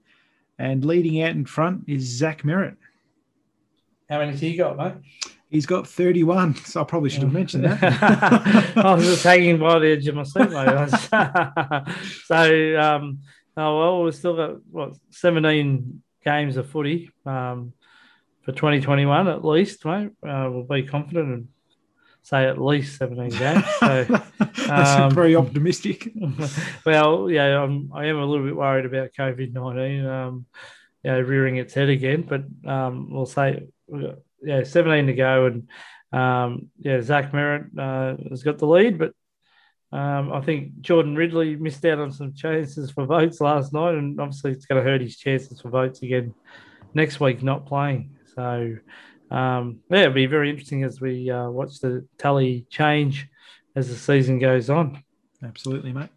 and leading out in front is Zach Merrett. How many he got, mate? He's got 31, so I probably should have mentioned that. I was just hanging by the edge of my seat, mate. so, um, oh, well, we've still got, what, 17 games of footy um, for 2021 at least, mate. Uh, we'll be confident and say at least 17 games. So, That's um, very optimistic. well, yeah, I'm, I am a little bit worried about COVID 19, um, you know, rearing its head again, but um, we'll say, yeah, 17 to go. And um, yeah, Zach Merrett uh, has got the lead, but um, I think Jordan Ridley missed out on some chances for votes last night, and obviously it's going to hurt his chances for votes again next week, not playing. So, um, yeah, it'll be very interesting as we uh, watch the tally change as the season goes on. Absolutely, mate.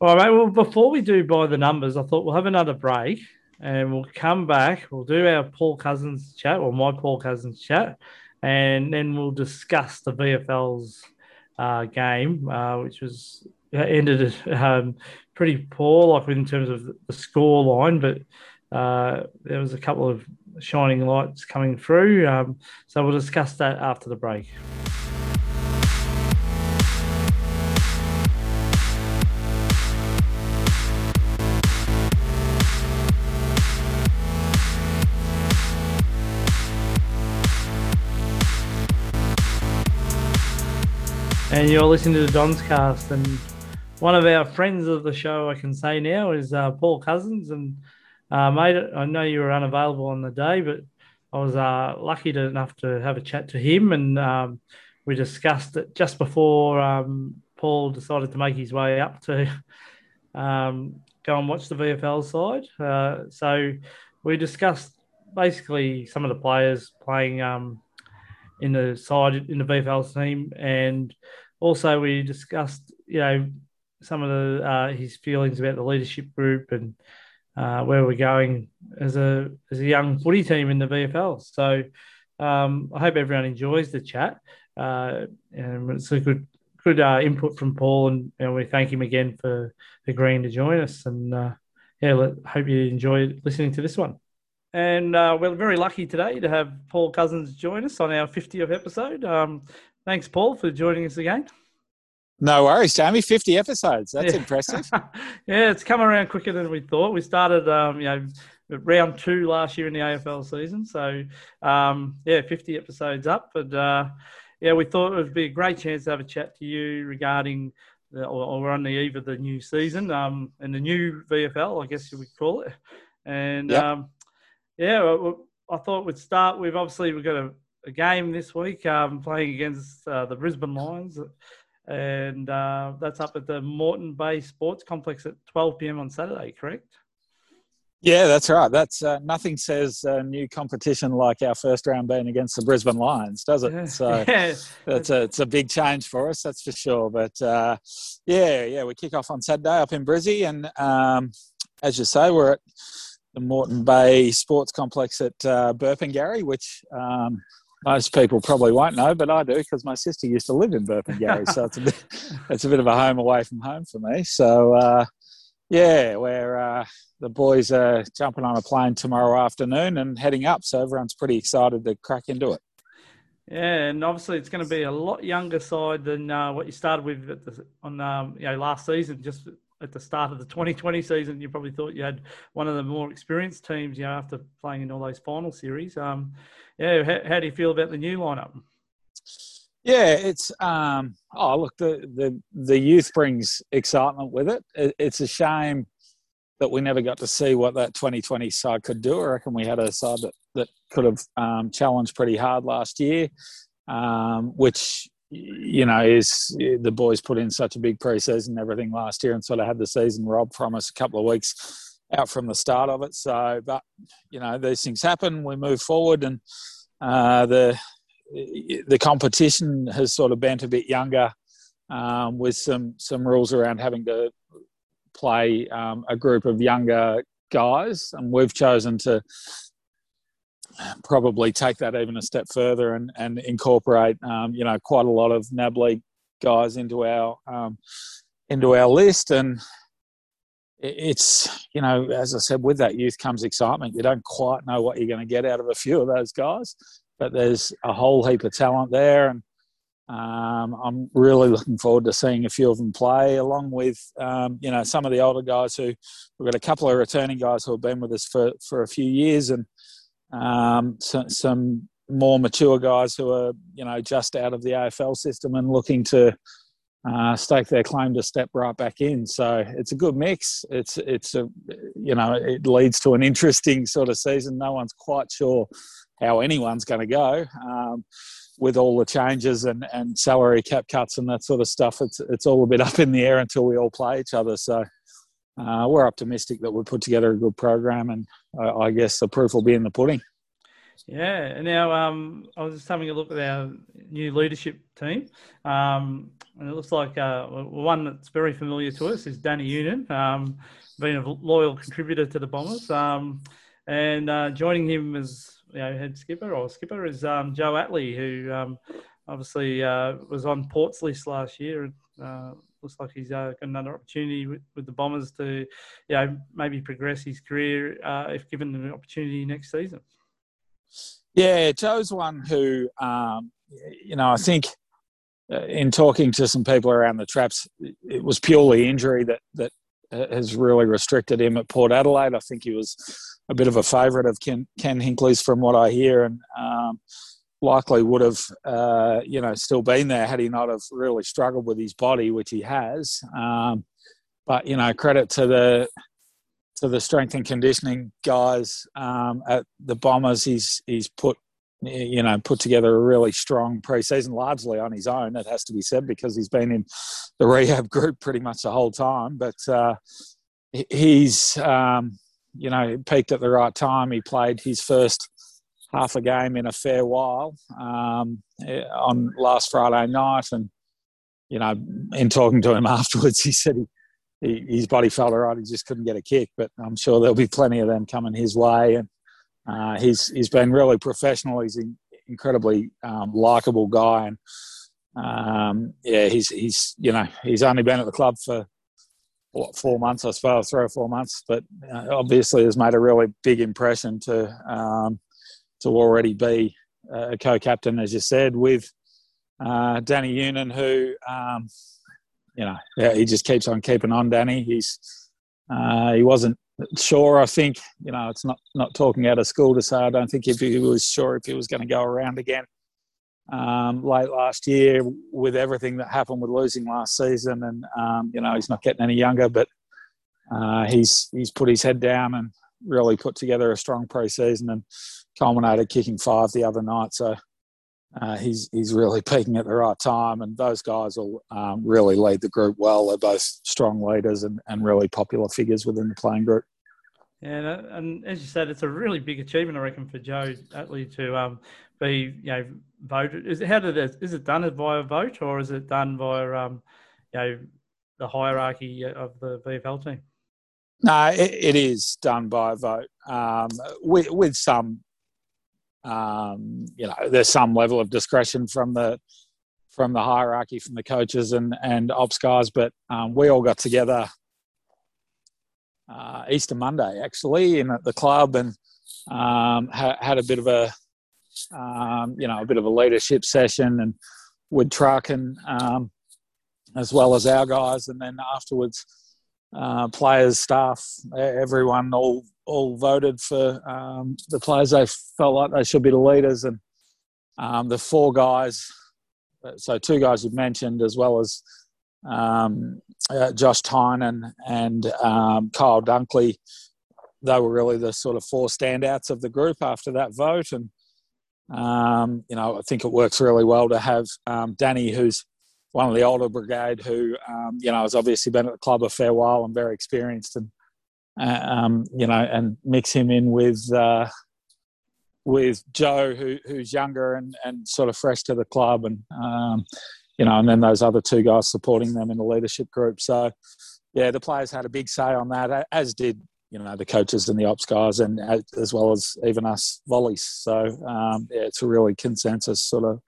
All right, mate. Well, before we do by the numbers, I thought we'll have another break and we'll come back. We'll do our Paul Cousins chat, or my Paul Cousins chat, and then we'll discuss the VFL's uh, game, uh, which was uh, ended um, pretty poor, like in terms of the score line, but uh, there was a couple of shining lights coming through. Um, so we'll discuss that after the break. and you're listening to the Don's Cast. And one of our friends of the show, I can say now, is uh, Paul Cousins. And uh, mate, I know you were unavailable on the day, but I was uh, lucky enough to have a chat to him, and um, we discussed it just before um, Paul decided to make his way up to um, go and watch the VFL side. Uh, so we discussed basically some of the players playing um, in the side in the VFL team and also we discussed, you know, some of the uh, his feelings about the leadership group and uh, where we're going as a as a young footy team in the VFL. So um, I hope everyone enjoys the chat. Uh, and it's a good good uh, input from Paul, and, and, we thank him again for agreeing to join us. And uh, yeah, let, hope you enjoy listening to this one. And uh, we're very lucky today to have Paul Cousins join us on our 50th episode. Um, Thanks, Paul, for joining us again. No worries, Jamie. 50 episodes. That's yeah. impressive. yeah, it's come around quicker than we thought. We started, um, you know, round two last year in the AFL season. So, um, yeah, 50 episodes up. But, uh, yeah, we thought it would be a great chance to have a chat to you regarding, the, or, or on the eve of the new season um, and the new VFL, I guess you would call it. And, yep. um, yeah, I thought we'd start with obviously we've got a a game this week, um, playing against uh, the Brisbane Lions, and uh, that's up at the Moreton Bay Sports Complex at 12 p.m. on Saturday. Correct? Yeah, that's right. That's uh, nothing says a new competition like our first round being against the Brisbane Lions, does it? Yeah. So yeah. it's a it's a big change for us, that's for sure. But uh, yeah, yeah, we kick off on Saturday up in Brizzy, and um, as you say, we're at the Moreton Bay Sports Complex at uh, Burpengary, which um, most people probably won't know, but I do because my sister used to live in Burpengary, so it's a bit it's a bit of a home away from home for me. So uh, yeah, where uh, the boys are jumping on a plane tomorrow afternoon and heading up, so everyone's pretty excited to crack into it. Yeah, and obviously it's going to be a lot younger side than uh, what you started with the, on um, you know last season. Just at the start of the 2020 season, you probably thought you had one of the more experienced teams. You know, after playing in all those final series. Um, yeah, how, how, do you feel about the new lineup? Yeah, it's um, oh look, the the the youth brings excitement with it. it. It's a shame that we never got to see what that 2020 side could do. I reckon we had a side that that could have um, challenged pretty hard last year, um, which you know is the boys put in such a big preseason and everything last year, and sort of had the season robbed from us a couple of weeks out from the start of it. So, but you know, these things happen. We move forward, and uh, the the competition has sort of bent a bit younger, um, with some some rules around having to play um, a group of younger guys, and we've chosen to probably take that even a step further and, and incorporate, um, you know, quite a lot of NAB League guys into our um, into our list. And it's, you know, as I said, with that youth comes excitement. You don't quite know what you're going to get out of a few of those guys, but there's a whole heap of talent there. And um, I'm really looking forward to seeing a few of them play, along with um, you know some of the older guys who we've got a couple of returning guys who have been with us for, for a few years, and um, so, some more mature guys who are you know just out of the AFL system and looking to uh, stake their claim to step right back in. So it's a good mix. It's it's a you know it leads to an interesting sort of season. No one's quite sure how anyone's going to go. Um, with all the changes and, and salary cap cuts and that sort of stuff, it's it's all a bit up in the air until we all play each other. So uh, we're optimistic that we'll put together a good program, and uh, I guess the proof will be in the pudding. Yeah. Now, um, I was just having a look at our new leadership team, um, and it looks like uh, one that's very familiar to us is Danny Unan, um, being a loyal contributor to the Bombers, um, and uh, joining him as you know, head skipper or skipper is um, Joe Atley, who um, obviously uh, was on Port's list last year. And, uh, looks like he's uh, got another opportunity with, with, the Bombers to, you know, maybe progress his career uh, if given an opportunity next season. Yeah, Joe's one who, um, you know, I think uh, in talking to some people around the traps, it was purely injury that that has really restricted him at Port Adelaide. I think he was a bit of a favourite of Ken, Ken Hinkley's from what I hear, and um, likely would have, uh, you know, still been there had he not have really struggled with his body, which he has. Um, but you know, credit to the to the strength and conditioning guys um, at the Bombers. He's he's put you know put together a really strong preseason, largely on his own. It has to be said because he's been in the rehab group pretty much the whole time. But uh, he's um, you know, peaked at the right time. He played his first half a game in a fair while um, on last Friday night, and you know, in talking to him afterwards, he said he, he, his body felt all right. He just couldn't get a kick, but I'm sure there'll be plenty of them coming his way. And uh, he's he's been really professional. He's an incredibly um, likable guy, and um, yeah, he's he's you know he's only been at the club for what four months, I suppose, three or four months, but uh, obviously has made a really big impression to um, to already be a co-captain, as you said, with uh, Danny Unan, who um, you know yeah, he just keeps on keeping on. Danny, he's uh, he wasn't sure. I think you know it's not not talking out of school to say I don't think if he was sure if he was going to go around again um, late last year with everything that happened with losing last season, and um, you know he's not getting any younger, but uh, he's he's put his head down and really put together a strong pre-season and culminated kicking five the other night. So uh, he's he's really peaking at the right time, and those guys will um, really lead the group well. They're both strong leaders and, and really popular figures within the playing group. Yeah, and as you said, it's a really big achievement, I reckon, for Joe Atley to um, be you know voted? Is it how did it is it done via vote or is it done via um, you know the hierarchy of the VFL team? No, it, it is done by vote um, with with some um, you know there's some level of discretion from the from the hierarchy from the coaches and and ops guys, but um, we all got together uh, Easter Monday actually in at the club and um, ha- had a bit of a um, you know, a bit of a leadership session and would truck and um, as well as our guys, and then afterwards, uh, players, staff, everyone all all voted for um, the players they felt like they should be the leaders, and um, the four guys, so two guys you mentioned, as well as um, uh, Josh Tynan and um, Kyle Dunkley, they were really the sort of four standouts of the group after that vote, and um, you know, I think it works really well to have um, Danny, who's one of the older brigade, who you know has obviously been at the club a fair while and very experienced, and uh, um, you know, and mix him in with uh, with Joe, who, who's younger and, and sort of fresh to the club, and um, you know, and then those other two guys supporting them in the leadership group. So, yeah, the players had a big say on that, as did you know the coaches and the ops guys, and as well as even us volleys. So um, yeah, it's a really consensus sort of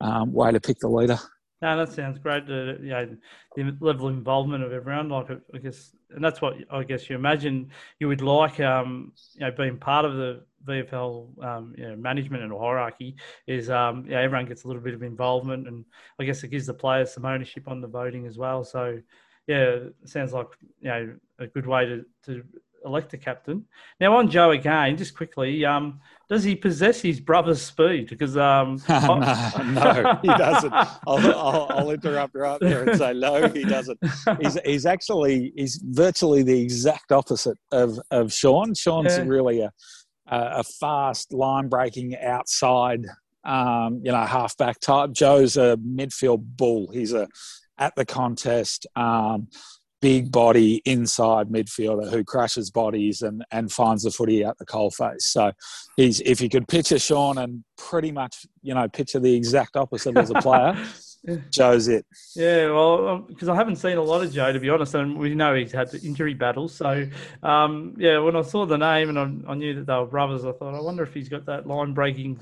um, way to pick the leader. No, that sounds great. You know, the level of involvement of everyone, like I guess, and that's what I guess you imagine you would like. Um, you know, being part of the VFL um, you know, management and hierarchy is um, yeah, everyone gets a little bit of involvement, and I guess it gives the players some ownership on the voting as well. So yeah, sounds like you know a good way to, to elect a captain. Now on Joe again, just quickly, um, does he possess his brother's speed? Because um, no, no, he doesn't. I'll, I'll, I'll, interrupt right there and say no, he doesn't. He's he's actually he's virtually the exact opposite of of Shaun. Shaun's yeah. really a a fast line breaking outside. Um, you know, halfback type. Joe's a midfield bull. He's a at the contest. Um, big body inside midfielder who crashes bodies and, and finds the footy at the coalface. So he's if you could picture Shaun and pretty much you know picture the exact opposite as a player. Joe's it. Yeah, well, because um, I haven't seen a lot of Joe to be honest, and we know he's had injury battles. So, um, yeah, when I saw the name and I, I, knew that they were brothers, I thought, I wonder if he's got that line breaking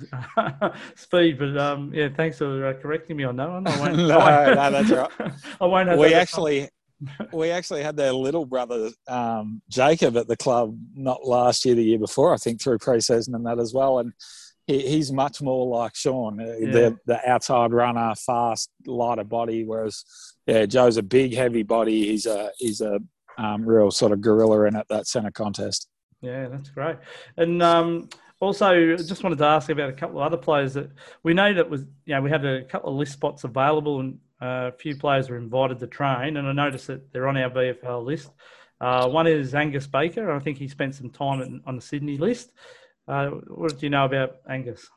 speed. But um, yeah, thanks for uh, correcting me on that one. I won't, no, I won't, no, that's right. I won't have. We actually we actually had their little brother um, Jacob at the club not last year, the year before, I think, through pre-season and that as well. And he, he's much more like Shaun, uh, yeah. the the outside runner, fast, lighter body. Whereas, yeah, Joe's a big, heavy body. He's a he's a um, real sort of gorilla in at that centre contest. Yeah, that's great. And um, also, I just wanted to ask about a couple of other players that we know that was, you know, we had a couple of list spots available and uh, a few players were invited to train, and I noticed that they're on our VFL list. Uh, one is Angus Baker. I think he spent some time on the Sydney list. Uh, what do you know about Angus?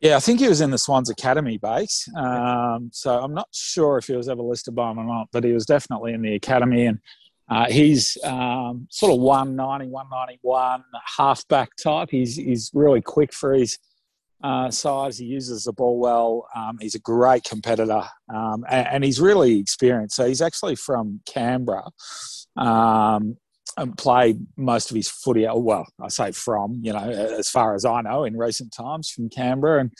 Yeah, I think he was in the Swans Academy base. Um, so I'm not sure if he was ever listed by him or not, but he was definitely in the academy. And uh, he's um, sort of 190, 191 halfback type. He's, he's really quick for his uh, size. He uses the ball well. Um, he's a great competitor, um, and, and, he's really experienced. So he's actually from Canberra. Um, and played most of his footy. Well, I say from you know, as far as I know, in recent times from Canberra, and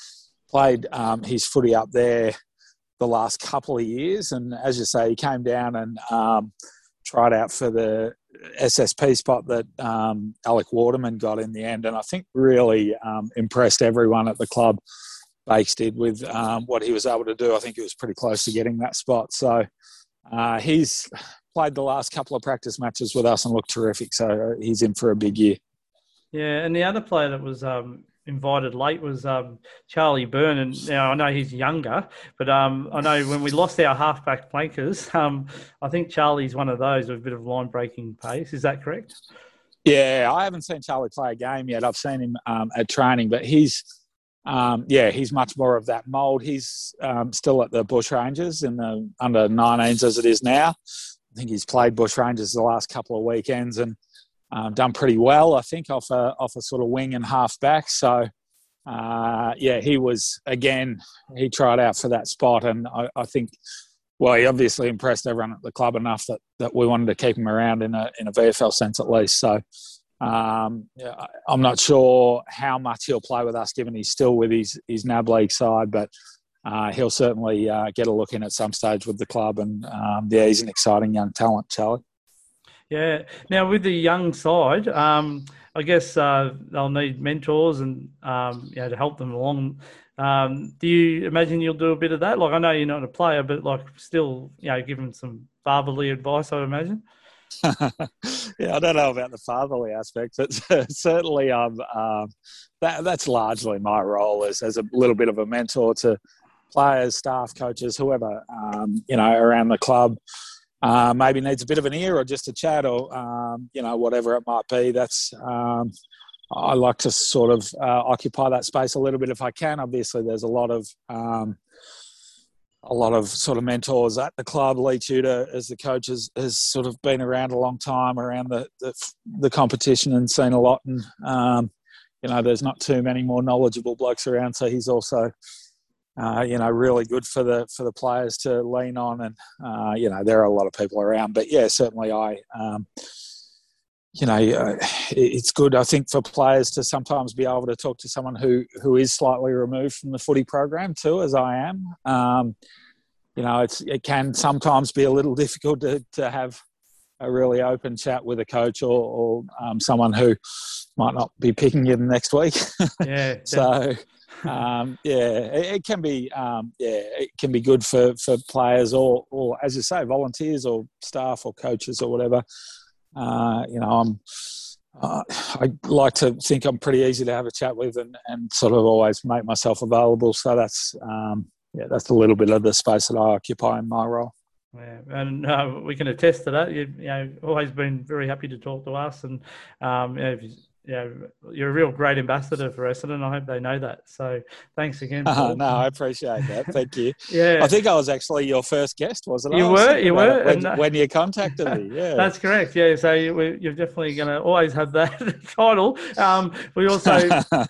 played um, his footy up there the last couple of years. And as you say, he came down and um, tried out for the SSP spot that um, Alec Waterman got in the end, and I think really um, impressed everyone at the club. Bakes did with um, what he was able to do. I think he was pretty close to getting that spot. So uh, he's played the last couple of practice matches with us and looked terrific. So he's in for a big year. Yeah, and the other player that was um, invited late was um, Charlie Byrne. And now I know he's younger, but um, I know when we lost our halfback flankers, um, I think Charlie's one of those with a bit of line breaking pace. Is that correct? Yeah, I haven't seen Charlie play a game yet. I've seen him um, at training, but he's. Um, yeah, he's much more of that mould. He's um, still at the Bushrangers in the under 19s as it is now. I think he's played Bushrangers the last couple of weekends, and um, done pretty well, I think, off a off a sort of wing and half back. So, uh, yeah, he was again. He tried out for that spot, and I, I, think, well, he obviously impressed everyone at the club enough that, that we wanted to keep him around in a in a VFL sense at least. So. Um, yeah, I'm not sure how much he'll play with us, given he's still with his his NAB league side, but uh, he'll certainly uh, get a look in at some stage with the club. And um, yeah, he's an exciting young talent, Charlie. Yeah. Now with the young side, um, I guess uh, they'll need mentors and um, you know to help them along. Um, do you imagine you'll do a bit of that? Like I know you're not a player, but like still, you know, give them some fatherly advice. I imagine. yeah, I don't know about the fatherly aspect, but certainly, um, um, that that's largely my role as as a little bit of a mentor to players, staff, coaches, whoever um, you know around the club uh, maybe needs a bit of an ear or just a chat or um, you know whatever it might be. That's um, I like to sort of uh, occupy that space a little bit if I can. Obviously, there's a lot of um, a lot of sort of mentors at the club. Lee Tudor, as the coach, has, has sort of been around a long time around the the, the competition and seen a lot. And um, you know, there's not too many more knowledgeable blokes around, so he's also uh, you know, really good for the for the players to lean on, and uh, you know, there are a lot of people around. But yeah, certainly I, um, you know, uh, it's good. I think for players to sometimes be able to talk to someone who who is slightly removed from the footy program too, as I am. Um, you know, it's it can sometimes be a little difficult to to have a really open chat with a coach or, or um, someone who might not be picking you the next week. Yeah. so um, yeah, it, it, can be um, yeah, it can be good for, for players or or as you say, volunteers or staff or coaches or whatever. Uh, you know, I'm. Uh, I like to think I'm pretty easy to have a chat with and, and sort of always make myself available. So that's um, yeah, that's a little bit of the space that I occupy in my role. Yeah, and uh, we can attest to that. You, you know, always been very happy to talk to us, and um, you know, you know, you're a real great ambassador for Essendon. I hope they know that. So thanks again. Uh, no, I appreciate that. Thank you. yeah, I think I was actually your first guest, wasn't I? You were, you were when, and, when, you contacted me. Yeah, that's correct. Yeah, so you, are definitely going to always have that title. Um, we also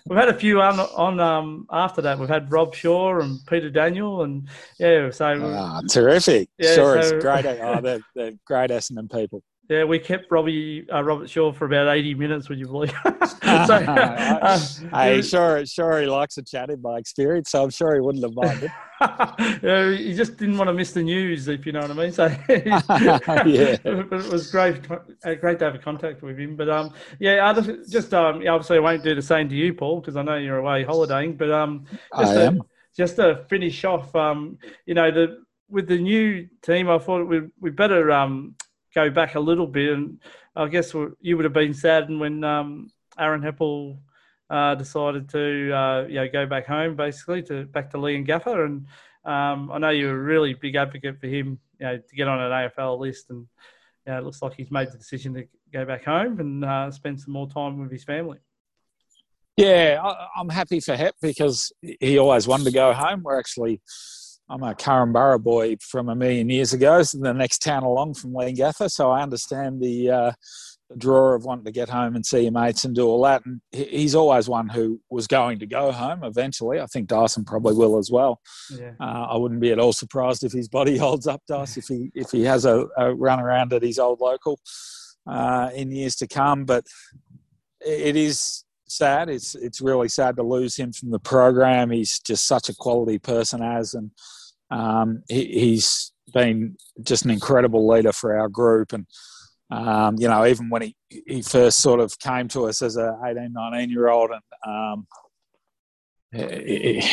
we've had a few on on um, after that. We've had Rob Shaw and Peter Daniel, and yeah, so ah, terrific. Yeah, sure, so, it's great. Oh, they're, they're great Essendon people. Yeah, we kept Robbie uh, Robert Shaw for about eighty minutes. Would you believe? so, uh, hey, sure, sure, he likes a chat in my experience, so I'm sure he wouldn't have minded. yeah, he just didn't want to miss the news, if you know what I mean. So yeah, it was great, uh, great to have a contact with him. But um, yeah, I just, just um, obviously I won't do the same to you, Paul, because I know you're away holidaying. But um, just I to, am. just to finish off, um, you know, the with the new team, I thought we we better um go back a little bit, and I guess you would have been saddened when um, Aaron Heppell uh, decided to uh, you know go back home, basically to back to Leongatha, and um, I know you're a really big advocate for him, you know, to get on an AFL list, and you know, it looks like he's made the decision to go back home and uh, spend some more time with his family. Yeah, I, am happy for Hep because he always wanted to go home. We're actually I'm a Korumburra boy from a million years ago, so the next town along from Leongatha. So I understand the, uh, the draw of wanting to get home and see your mates and do all that. And he's always one who was going to go home eventually. I think Dyson probably will as well. Yeah. Uh, I wouldn't be at all surprised if his body holds up, Dyson, if he if he has a, a run around at his old local uh, in years to come. But it is sad. It's it's really sad to lose him from the program. He's just such a quality person as and um, he, he's been just an incredible leader for our group. And, um, you know, even when he, he first sort of came to us as a 18, 19 year old and um,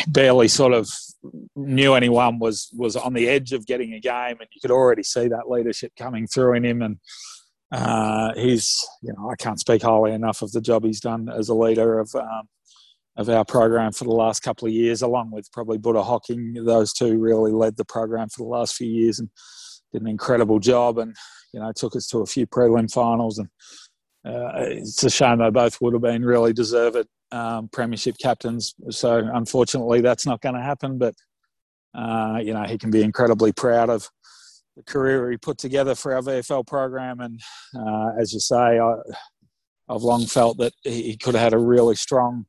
barely sort of knew anyone was, was on the edge of getting a game. And you could already see that leadership coming through in him. And uh, he's, you know, I can't speak highly enough of the job he's done as a leader of, um, of our program for the last couple of years, along with probably Buddha Hocking. Those two really led the program for the last few years and did an incredible job, and you know took us to a few prelim finals. And uh, it's a shame they both would have been really deserved um, premiership captains. So unfortunately, that's not going to happen. But uh, you know he can be incredibly proud of the career he put together for our VFL program. And uh, as you say, I, I've long felt that he could have had a really strong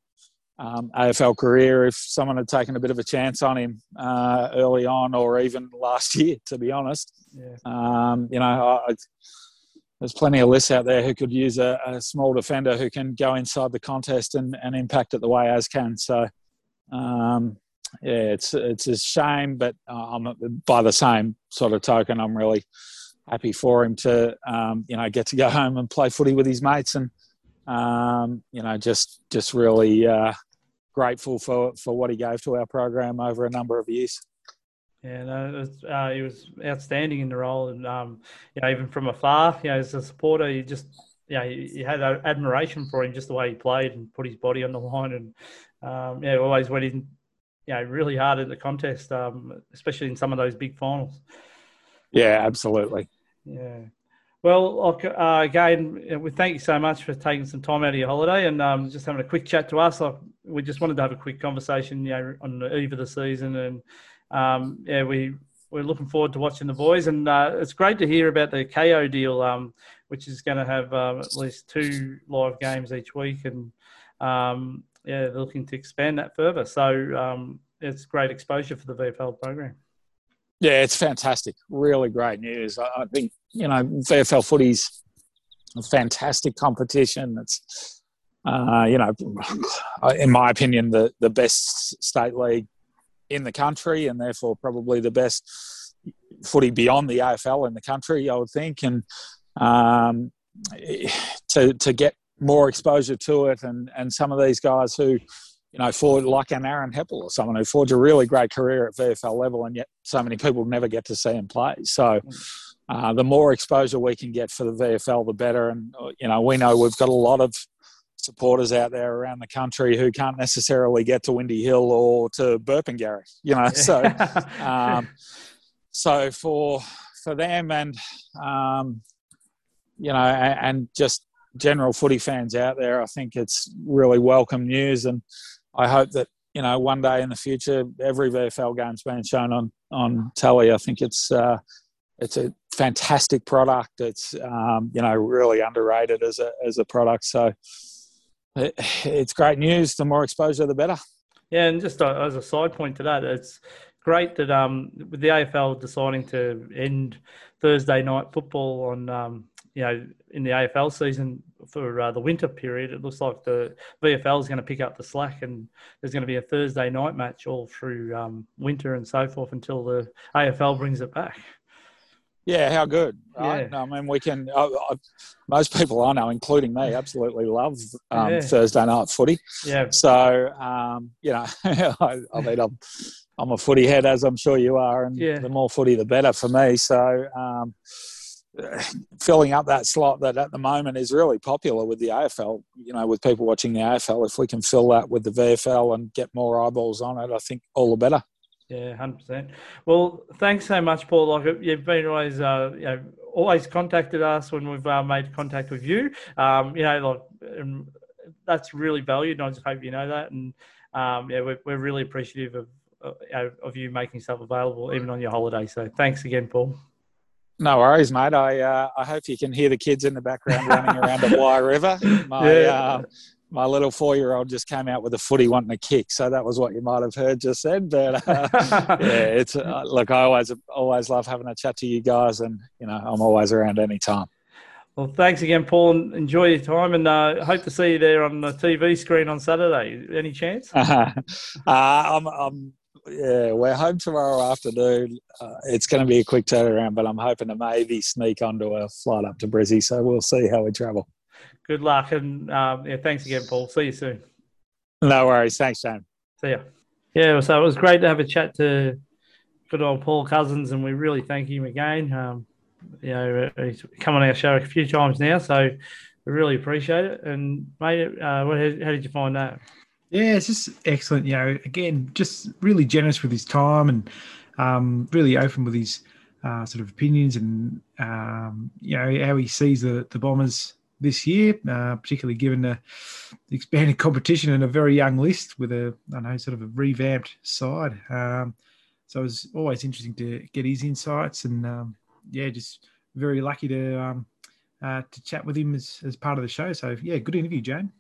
um, AFL career if someone had taken a bit of a chance on him uh, early on or even last year, to be honest. Yeah. Um, you know, I, there's plenty of lists out there who could use a, a, small defender who can go inside the contest and, and impact it the way as can. So, um, yeah, it's it's a shame, but uh, by the same sort of token, I'm really happy for him to um, you know get to go home and play footy with his mates and um, you know just just really uh, grateful for, for what he gave to our program over a number of years. Yeah, no, it was, uh, he was outstanding in the role, and um, you know, even from afar, you know, as a supporter, you just, you know, you, you had admiration for him just the way he played and put his body on the line, and um, yeah, always went in, you know, really hard at the contest, um, especially in some of those big finals. Yeah, absolutely. Yeah. Well, uh, again, we thank you so much for taking some time out of your holiday and um, just having a quick chat to us. we just wanted to have a quick conversation, you know, on the eve of the season, and um, yeah, we we're looking forward to watching the boys, and uh, it's great to hear about the Kayo deal, um, which is going to have um, at least two live games each week, and um, yeah, they're looking to expand that further. So um, it's great exposure for the VFL program. Yeah, it's fantastic. Really great news. I think, you know, VFL footy's a fantastic competition. It's uh, you know, in my opinion, the the best state league in the country, and therefore probably the best footy beyond the AFL in the country, I would think, and um, to to get more exposure to it, and and some of these guys who you know, for like an Aaron Heppell or someone who forged a really great career at VFL level, and yet so many people never get to see him play. So, uh, the more exposure we can get for the VFL, the better. And you know, we know we've got a lot of supporters out there around the country who can't necessarily get to Windy Hill or to Burpengary. You know, so um, so for for them and um, you know, and, and just general footy fans out there, I think it's really welcome news and I hope that you know one day in the future every VFL game's being shown on on telly. I think it's uh, it's a fantastic product. It's um, you know really underrated as a as a product. So it, it's great news. The more exposure, the better. Yeah, and just uh, as a side point to that, it's great that um, with the AFL deciding to end Thursday night football on um, you know in the AFL season for uh, the winter period, it looks like the VFL is going to pick up the slack, and there's going to be a Thursday night match all through um, winter and so forth until the AFL brings it back. Yeah, how good, right? Yeah. I mean, we can. Uh, uh, most people I know, including me, absolutely love um, yeah. Thursday night footy. Yeah. So, um, you know, I, I, mean, I'm, I'm a footy head, as I'm sure you are, and yeah. the more footy, the better for me. So, um, filling up that slot that at the moment is really popular with the AFL. You know, with people watching the AFL, if we can fill that with the VFL and get more eyeballs on it, I think all the better. Yeah, hundred percent. Well, thanks so much, Paul. Like you've been always, uh, you know, always contacted us when we've uh, made contact with you. Um, you know, like um, that's really valued, and I just hope you know that. And um, yeah, we're, we're really appreciative of of you making stuff available even on your holiday. So thanks again, Paul. No worries, mate. I uh, I hope you can hear the kids in the background running around the Wye River. My yeah. My little four year old just came out with a footy wanting a kick, so that was what you might have heard just said. But uh, yeah, it's uh, look, I always always love having a chat to you guys, and you know I'm always around any time. Well, thanks again, Paul, and enjoy your time, and uh, hope to see you there on the TV screen on Saturday. Any chance? Uh, I'm, I'm yeah, we're home tomorrow afternoon. Uh, it's going to be a quick turnaround, but I'm hoping to maybe sneak onto a flight up to Brizzy. So we'll see how we travel. Good luck, and um, yeah, thanks again, Paul. See you soon. No worries. Thanks, Sam. See ya. Yeah, so it was great to have a chat to good old Paul Cousins, and we really thank him again. Um, you know, he's come on our show a few times now, so we really appreciate it. And mate, uh, how did you find that? Yeah, it's just excellent. You know, again, just really generous with his time and um, really open with his uh, sort of opinions and um, you know how he sees the the Bombers this year, uh, particularly given the, expanded competition and a very young list with a I know sort of a revamped side. Um, so it was always interesting to get his insights and um, yeah, just very lucky to um, uh, to chat with him as, as part of the show. So yeah, good interview, Jane.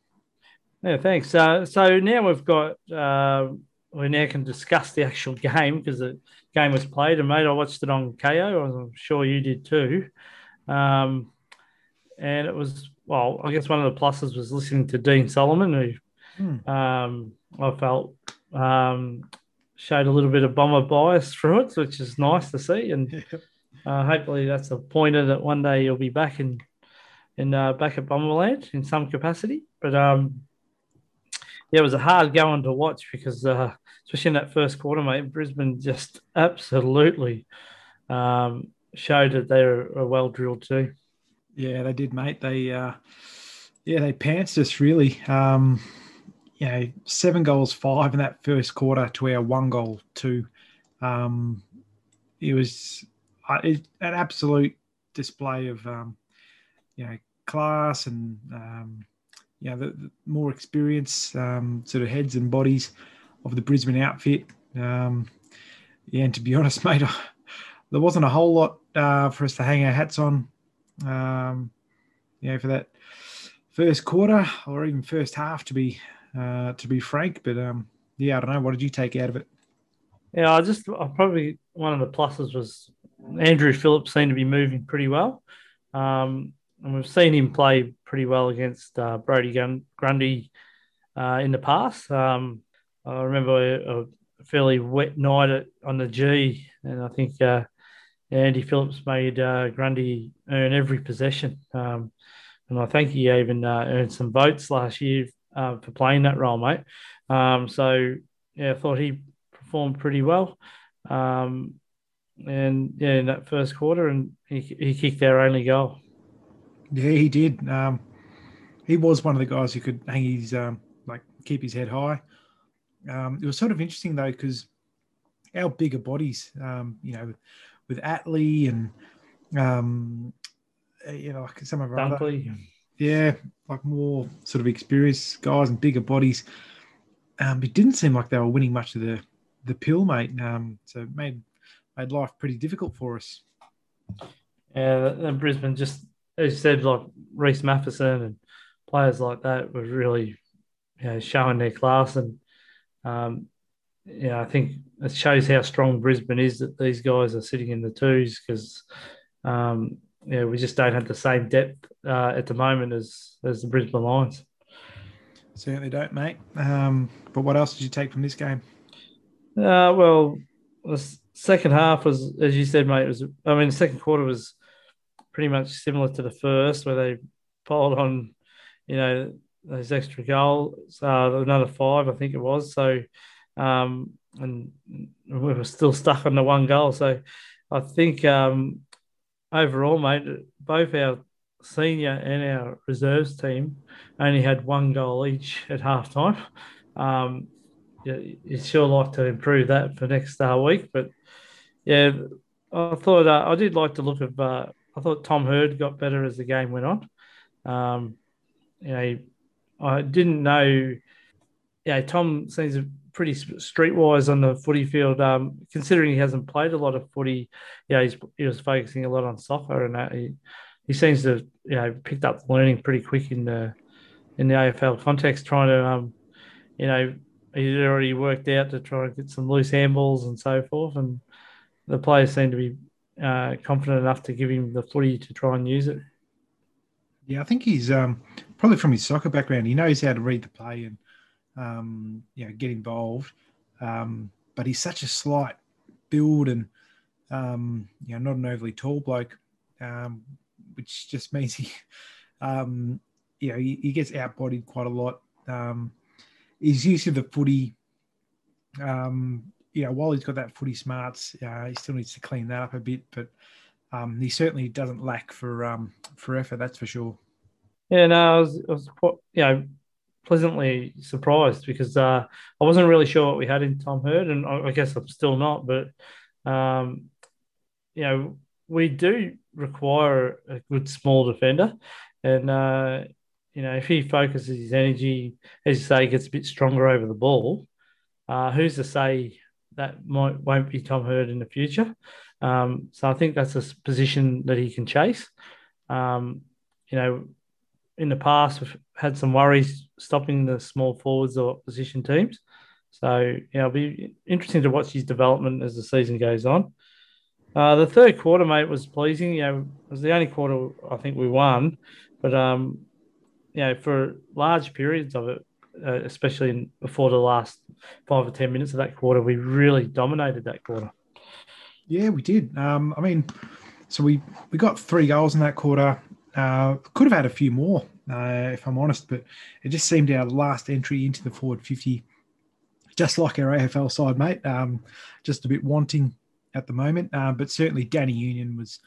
Yeah, thanks. Uh, so now we've got, uh, we now can discuss the actual game because the game was played. And, mate, I watched it on Kayo. I'm sure you did too. Um, and it was, well, I guess one of the pluses was listening to Dean Solomon, who hmm. um, I felt um, showed a little bit of bomber bias through it, which is nice to see. And uh, hopefully that's a pointer that one day you'll be back in, in uh, back at Bomberland in some capacity. But um, yeah, it was a hard going to watch because, uh, especially in that first quarter, mate, Brisbane just absolutely um, showed that they're a well drilled team. Yeah, they did, mate. They, uh, yeah, they pantsed us really. Um, you know, seven goals, five in that first quarter to our one goal, two. Um, it was uh, it, an absolute display of, um, you know, class and um, you know, the, the more experience, um, sort of heads and bodies of the Brisbane outfit. Um, yeah, and to be honest, mate, there wasn't a whole lot uh, for us to hang our hats on. Um, know, for that first quarter or even first half, to be uh, to be frank. But um, yeah, I don't know. What did you take out of it? Yeah, I just I probably one of the pluses was Andrew Phillips seemed to be moving pretty well. Um, and we've seen him play pretty well against uh, Brodie Grundy uh, in the past. Um, I remember a, a, fairly wet night at, on the G, and I think uh, Andy Phillips made uh, Grundy earn every possession. Um, and I think he even uh, earned some votes last year uh, for playing that role, mate. Um, so yeah, I thought he performed pretty well. Um, and yeah, in that first quarter, and he, he kicked our only goal. Yeah, he did. Um, he was one of the guys who could hang his um, like keep his head high. Um, it was sort of interesting though because our bigger bodies, you know, with Atley and um, you know, like some of our other, yeah, like more sort of experienced guys and bigger bodies. Um, it didn't seem like they were winning much of the the pill, mate. Um, so it made made life pretty difficult for us. Yeah, and Brisbane just as you said, like Rhys Mathieson and players like that were really, you know, showing their class. And um, yeah, I think it shows how strong Brisbane is that these guys are sitting in the twos because um, yeah, we just don't have the same depth uh, at the moment as as the Brisbane Lions. Certainly don't, mate. Um, but what else did you take from this game? Uh, well, the second half was, as you said, mate. Was I mean, the second quarter was pretty much similar to the first, where they piled on, you know, those extra goals, uh, another five, I think it was. So, um, and we were still stuck on the one goal. So, I think um, overall, mate, both our senior and our reserves team only had one goal each at half time. Um, yeah, you'd sure like to improve that for next uh, week. But yeah, I thought uh, I did like to look at. Uh, I thought Tom Hird got better as the game went on. Um, you know, I didn't know. Yeah, Tom seems pretty streetwise on the footy field. Um, considering he hasn't played a lot of footy, yeah, he's he was focusing a lot on soccer and that. He, he seems to you know picked up learning pretty quick in the in the AFL context, trying to um, you know he'd already worked out to try and get some loose handballs and so forth, and the players seem to be uh, confident enough to give him the footy to try and use it. Yeah, I think he's um, probably from his soccer background. He knows how to read the play and um, you know, get involved. Um, but he's such a slight build and, um, you know, not an overly tall bloke, um, which just means he, um, you know, he, he gets outbodied quite a lot. Um, his use of the footy, um, you know, while he's got that footy smarts, uh, he still needs to clean that up a bit. But um, he certainly doesn't lack for um, for effort, that's for sure. Yeah, no, I was, I was you know, pleasantly surprised because uh, I wasn't really sure what we had in Tom Hird, and I, I guess I'm still not. But um, you know, we do require a good small defender, and uh, you know, if he focuses his energy, as you say, gets a bit stronger over the ball, uh, who's to say that might won't be Tom Hird in the future? Um, so I think that's a position that he can chase. Um, you know, in the past we've had some worries stopping the small forwards or opposition teams. So yeah, it'll be interesting to watch his development as the season goes on. Uh, the third quarter, mate, was pleasing. You know, it was the only quarter I think we won, but um, you know, for large periods of it, uh, especially in, before the last five or ten minutes of that quarter, we really dominated that quarter. Yeah, we did. Um, I mean, so we we got three goals in that quarter. Uh, could have had a few more, uh, if I'm honest, but it just seemed our last entry into the forward 50, just like our AFL side, mate, um, just a bit wanting at the moment. Uh, but certainly Danny Union was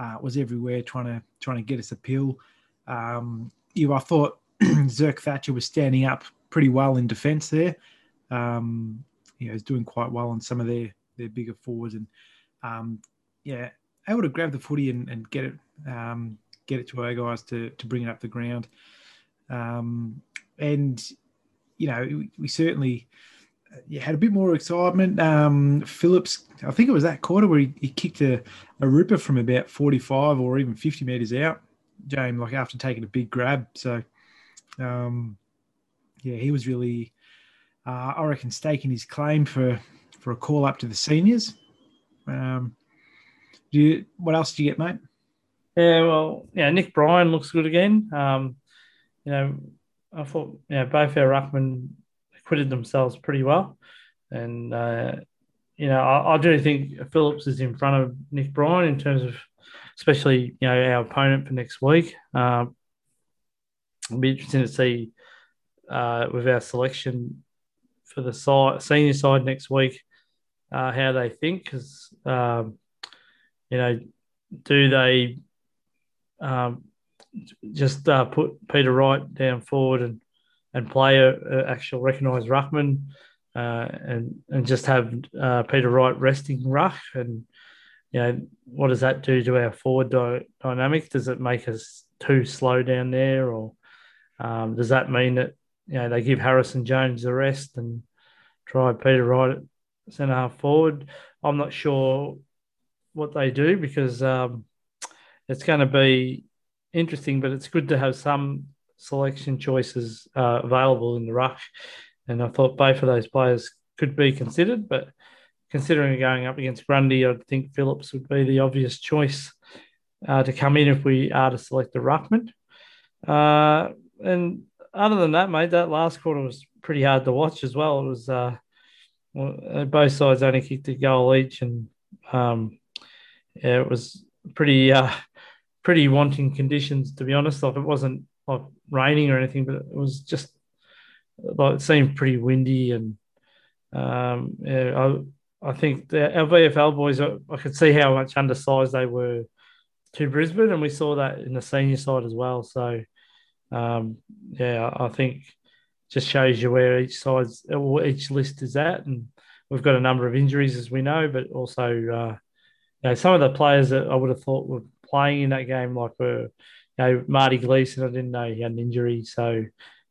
uh, was everywhere trying to trying to get us a pill. Um, you, I thought Zerk Thatcher was standing up pretty well in defence there. Um, you know, he's doing quite well on some of their their bigger forwards, and um, yeah, able to grab the footy and, and get it um, get it to our guys to to bring it up the ground. Um, and you know, we, we certainly yeah, had a bit more excitement. Um, Phillips, I think it was that quarter where he, he kicked a, a ripper from about 45 or even 50 metres out, James, like after taking a big grab. So, um, yeah, he was really, uh, I reckon, staking his claim for, for a call up to the seniors. Um, do you, what else did you get, mate? Yeah, well, yeah, Nick Bryan looks good again. Um, you know, I thought you know both our ruckmen acquitted themselves pretty well, and uh, you know I, I, do think Phillips is in front of Nick Bryan in terms of, especially you know our opponent for next week. Uh, it'll be interesting to see uh, with our selection for the side, senior side next week uh, how they think because um, you know do they um, just uh, put Peter Wright down forward and and play a, a actual recognised ruckman, uh, and and just have uh, Peter Wright resting ruck, and you know what does that do to our forward dy- dynamic? Does it make us too slow down there, or um, does that mean that you know they give Harrison Jones the rest and try Peter Wright at centre half forward? I'm not sure what they do because um, it's going to be interesting, but it's good to have some selection choices uh, available in the rush. And I thought both of those players could be considered, but considering going up against Grundy, I'd think Phillips would be the obvious choice uh, to come in if we are to select the ruckman. Uh, and other than that, mate, that last quarter was pretty hard to watch as well. It was uh, both sides only kicked a goal each, and um, yeah, it was pretty uh, pretty wanting conditions to be honest. Like it wasn't like raining or anything, but it was just like it seemed pretty windy and um, yeah, I I think the our VFL boys I could see how much undersized they were to Brisbane, and we saw that in the senior side as well. So um, yeah, I think just shows you where each side's each list is at, and we've got a number of injuries as we know, but also uh, you know, some of the players that I would have thought were playing in that game, like were you know Marty Gleeson. I didn't know he had an injury, so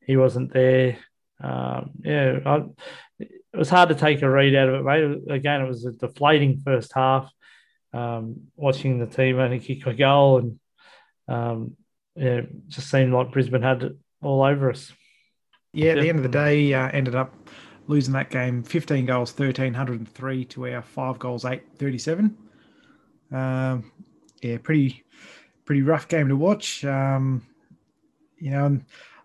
he wasn't there. Um, yeah, I, it was hard to take a read out of it, mate. Again, it was a deflating first half. Um, watching the team only kick a goal, and um, yeah, just seemed like Brisbane had it all over us. Yeah, at the end of the day, uh, ended up losing that game 15 goals, 1303 to our five goals, 837. Um, yeah, pretty pretty rough game to watch. Um, you know,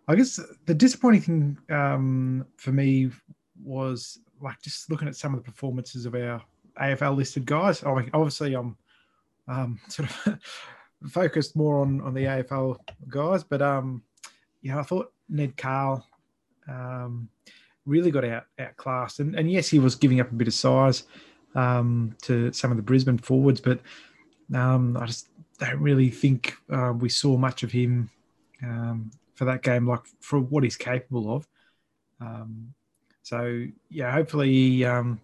I guess the disappointing thing um, for me was like just looking at some of the performances of our AFL listed guys. I mean, obviously, I'm um, sort of focused more on on the AFL guys, but um, you know, I thought Ned Carl um, really got out outclassed, and and yes, he was giving up a bit of size um, to some of the Brisbane forwards, but um, I just don't really think uh, we saw much of him um, for that game, like for what he's capable of. Um, so yeah, hopefully um,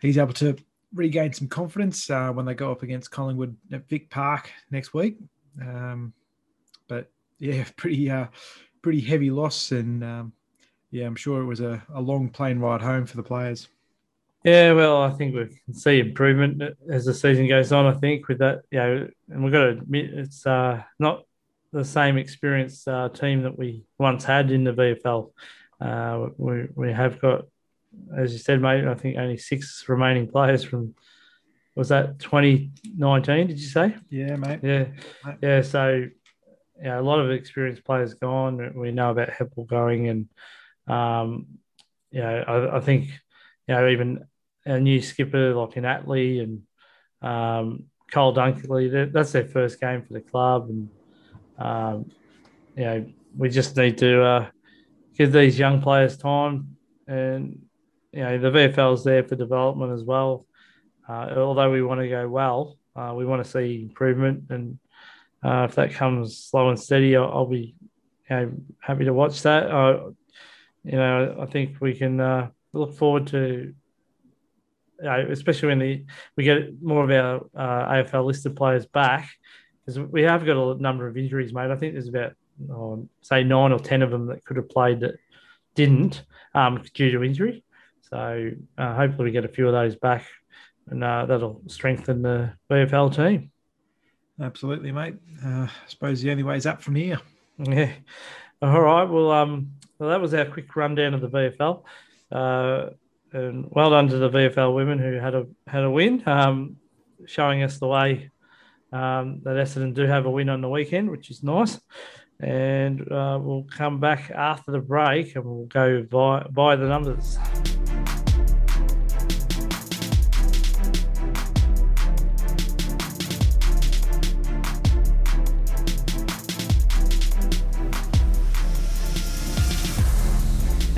he's able to regain some confidence uh, when they go up against Collingwood at Vic Park next week. Um, but yeah, pretty uh, pretty heavy loss, and um, yeah, I'm sure it was a, a long plane ride home for the players. Yeah, well, I think we can see improvement as the season goes on. I think with that, you know, and we've got to admit it's uh, not the same experienced uh, team that we once had in the VFL. Uh, we we have got, as you said, mate. I think only six remaining players from. Was that 2019? Did you say? Yeah, mate. Yeah, yeah. So, yeah, a lot of experienced players gone. We know about Heppell going, and um, yeah, I, I think you know, even a new skipper like in Atley and um, Cole Dunkley. That's their first game for the club, and um, you know we just need to uh, give these young players time, and you know the VFL is there for development as well. Uh, although we want to go well, uh, we want to see improvement, and uh, if that comes slow and steady, I'll, I'll be you know, happy to watch that. you know, I think we can uh, look forward to uh, especially when the, we get more of our uh, AFL listed players back, because we have got a number of injuries, mate. I think there's about, oh, say, nine or 10 of them that could have played that didn't um, due to injury. So uh, hopefully we get a few of those back and uh, that'll strengthen the VFL team. Absolutely, mate. Uh, I suppose the only way is up from here. Yeah. All right. Well, um, well, that was our quick rundown of the VFL. Uh, and well done to the VFL women who had a had a win, um, showing us the way um, that Essendon do have a win on the weekend, which is nice. And uh, we'll come back after the break and we'll go by, by the numbers.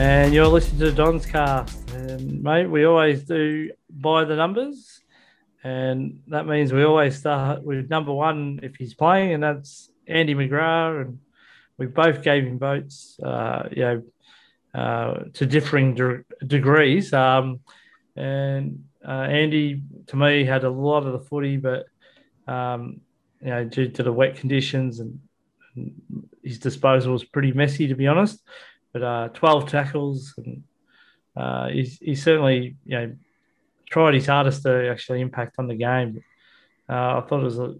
And you're listening to Don's cast. And mate, we always do by the numbers. And that means we always start with number one if he's playing, and that's Andy McGrath. And we both gave him votes, uh, you know, uh, to differing de- degrees. Um, and uh, Andy, to me, had a lot of the footy, but um, you know, due to the wet conditions and, and his disposal was pretty messy, to be honest but uh, 12 tackles, and uh, he's, certainly you know tried his hardest to actually impact on the game. Uh, I thought it was a,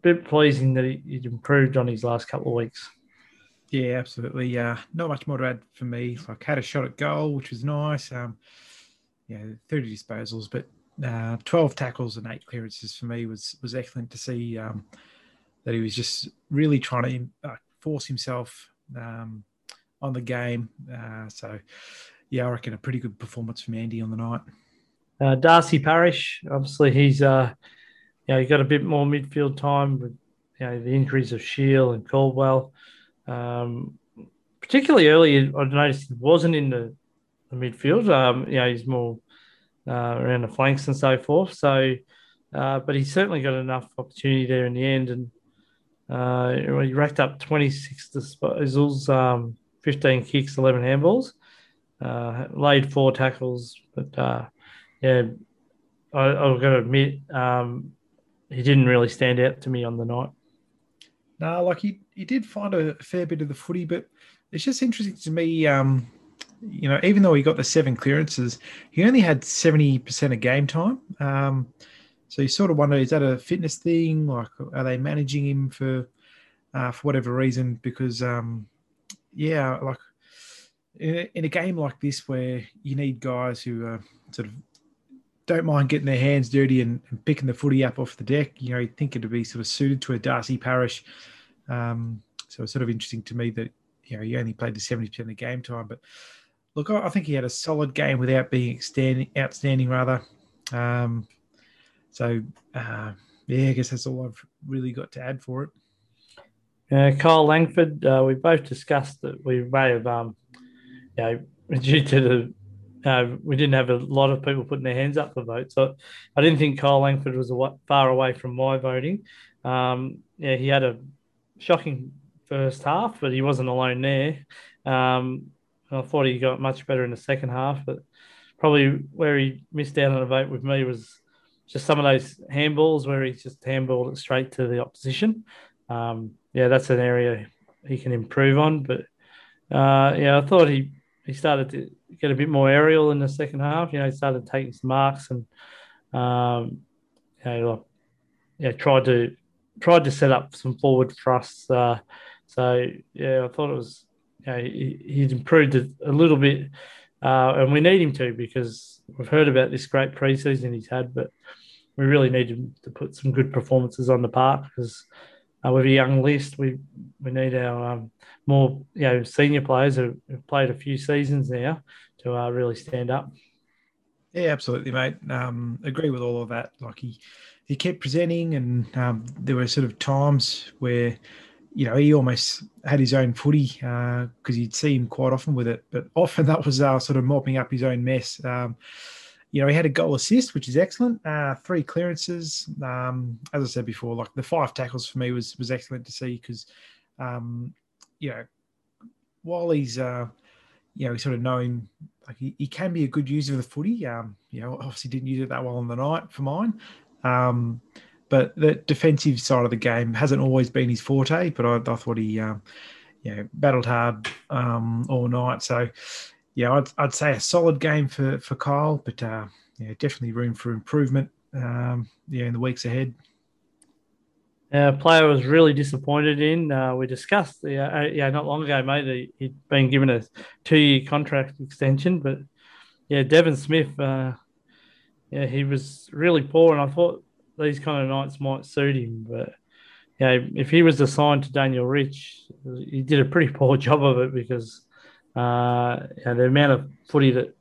bit pleasing that he, would improved on his last couple of weeks. Yeah, absolutely. Yeah, not much more to add for me. Like had a shot at goal, which was nice. Um, yeah, 30 disposals, but uh, 12 tackles and eight clearances for me was was excellent to see. Um, that he was just really trying to uh, force himself um, on the game. Uh, so, yeah, I reckon a pretty good performance from Andy on the night. Uh, Darcy Parish, obviously, he's uh, you know, he got a bit more midfield time with you know the injuries of Shiel and Caldwell. Um, particularly early, I noticed he wasn't in the, the midfield. Um, you know, he's more uh, around the flanks and so forth. So, uh, but he certainly got enough opportunity there in the end, and uh, he racked up 26 disposals. Um, 15 kicks, 11 handballs, uh, laid four tackles. But uh, yeah, I, I've got to admit, um, he didn't really stand out to me on the night. No, like he, he did find a fair bit of the footy, but it's just interesting to me. Um, you know, even though he got the seven clearances, he only had 70% of game time. Um, so you sort of wonder, is that a fitness thing? Like, are they managing him for uh, for whatever reason? Because um, yeah, like in a, in a game like this where you need guys who sort of don't mind getting their hands dirty and, and, picking the footy up off the deck. You know, you think it'd be sort of suited to a Darcy Parish. Um, so it's sort of interesting to me that you know he only played the seventy percent of the game time. But look, I, I, think he had a solid game without being outstanding. Outstanding rather. Um, so uh, yeah, I guess that's all I've really got to add for it. Uh, Kyle Langford, uh, we both discussed that we may have, um, you know, due to the, uh, we didn't have a lot of people putting their hands up for votes. So I didn't think Kyle Langford was a, far away from my voting. Um, yeah, he had a shocking first half, but he wasn't alone there. Um, I thought he got much better in the second half, but probably where he missed out on a vote with me was just some of those handballs where he just handballed it straight to the opposition. Um, yeah, that's an area he can improve on. But uh, yeah, I thought he he started to get a bit more aerial in the second half. You know, he started taking some marks and um, you know, yeah, tried to tried to set up some forward thrusts. Uh, so yeah, I thought it was you know, he, he'd improved it a little bit, uh, and we need him to because we've heard about this great preseason he's had, but we really need him to put some good performances on the park because uh, with a young list, we we need our um, more you know senior players who have played a few seasons now to uh, really stand up. Yeah, absolutely, mate. Um, agree with all of that. Like he he kept presenting, and um, there were sort of times where you know he almost had his own footy because uh, you'd see him quite often with it, but often that was uh, sort of mopping up his own mess. Um, you know, he had a goal assist, which is excellent. Uh, three clearances. Um, as I said before, like the five tackles for me was was excellent to see because, um, you know, while he's, uh, you know, he's sort of knowing like he, he can be a good user of the footy. Um, you know, obviously didn't use it that well on the night for mine. Um, but the defensive side of the game hasn't always been his forte. But I, I thought he, um, you know, battled hard um, all night. So yeah, I'd, I'd say a solid game for for Kyle, but uh, yeah, definitely room for improvement. Um, yeah, in the weeks ahead. Uh, player was really disappointed in. Uh, we discussed, uh, yeah, not long ago, mate. He'd been given a two-year contract extension, but yeah, Devon Smith, uh, yeah, he was really poor, and I thought these kind of nights might suit him. But know, if he was assigned to Daniel Rich, he did a pretty poor job of it because uh, know, the amount of footy that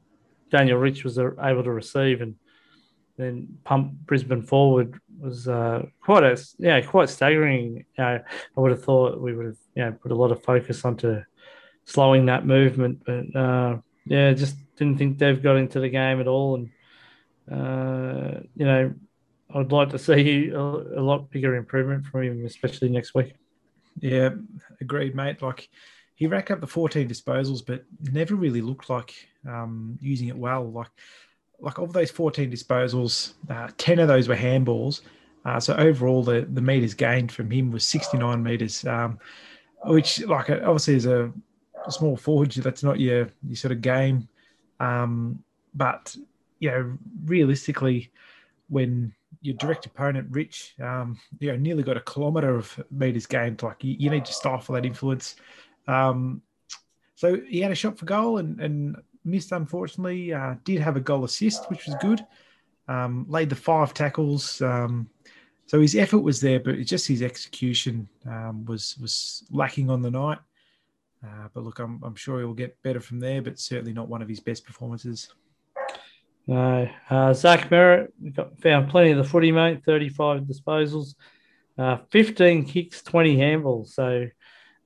Daniel Rich was able to receive and then pump Brisbane forward was uh, quite a yeah quite staggering. You know, I would have thought we would have you know put a lot of focus onto slowing that movement, but uh, yeah, just didn't think they've got into the game at all, and uh, you know I'd like to see a, a, lot bigger improvement from him, especially next week. Yeah, agreed, mate. Like he racked up the 14 disposals, but never really looked like um, using it well. Like like of those 14 disposals, uh, 10 of those were handballs. Uh, so overall, the the meters gained from him was 69 meters, um, which like obviously is a, a, small forward. That's not your your sort of game, um, but you know realistically, when your direct opponent, Rich, um, you know, nearly got a kilometre of meters gained. Like you, you, need to stifle that influence. Um, so he had a shot for goal and, and missed, unfortunately. Uh, did have a goal assist, which was good. Um, laid the five tackles. Um, so his effort was there, but just his execution um, was was lacking on the night. Uh, but look, I'm, I'm sure he'll get better from there, but certainly not one of his best performances. No. Uh, Zach Merrett got, found plenty of the footy, mate. 35 disposals, uh, 15 kicks, 20 handballs. So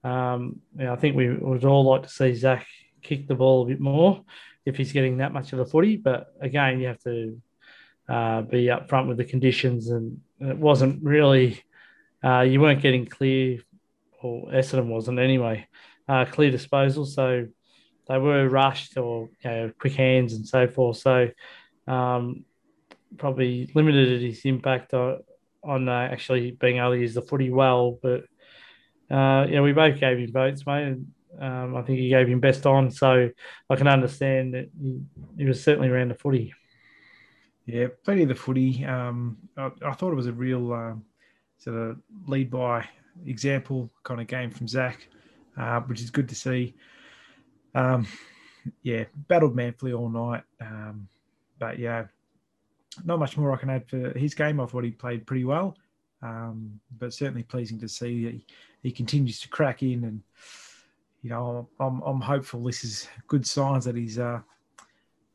um, yeah, I think we would all like to see Zach kick the ball a bit more if he's getting that much of the footy. But again, you have to uh, be upfront with the conditions, and it wasn't really, uh, you weren't getting clear, or Essendon wasn't anyway, uh, clear disposal. So they were rushed or you know, quick hands and so forth. So um, probably limited his impact on, on uh, actually being able to use the footy well. But uh, yeah, we both gave him votes, mate. And, um, I think he gave him best on, so I can understand that he, he was certainly around the footy. Yeah, plenty of the footy. Um, I, I, thought it was a real um, sort of lead by example kind of game from Zach, uh, which is good to see. Um, yeah, battled manfully all night. Um, but yeah, not much more I can add for his game. I thought he played pretty well, um, but certainly pleasing to see he, he continues to crack in. And, you know, I'm, I'm hopeful this is good signs that he's, uh,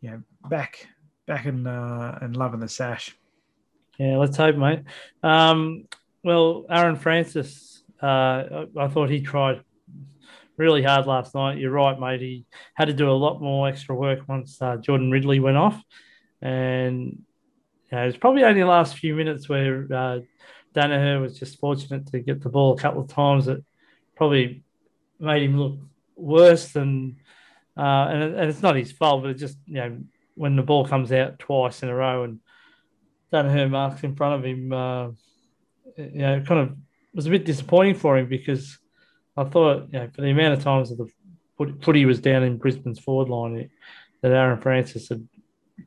you know, back back and uh, and loving the sash. Yeah, let's hope, mate. Um, well, Aaron Francis, uh, I, I, thought he tried really hard last night. You're right, mate. He had to do a lot more extra work once uh, Jordan Ridley went off, and you know, it was probably only the last few minutes where uh, Daniher was just fortunate to get the ball a couple of times that probably made him look worse than. Uh, and, and it's not his fault, but it just you know when the ball comes out twice in a row and Daniher marks in front of him, uh, you know, it kind of was a bit disappointing for him because I thought, you know, for the amount of times that the footy was down in Brisbane's forward line, that Aaron Francis had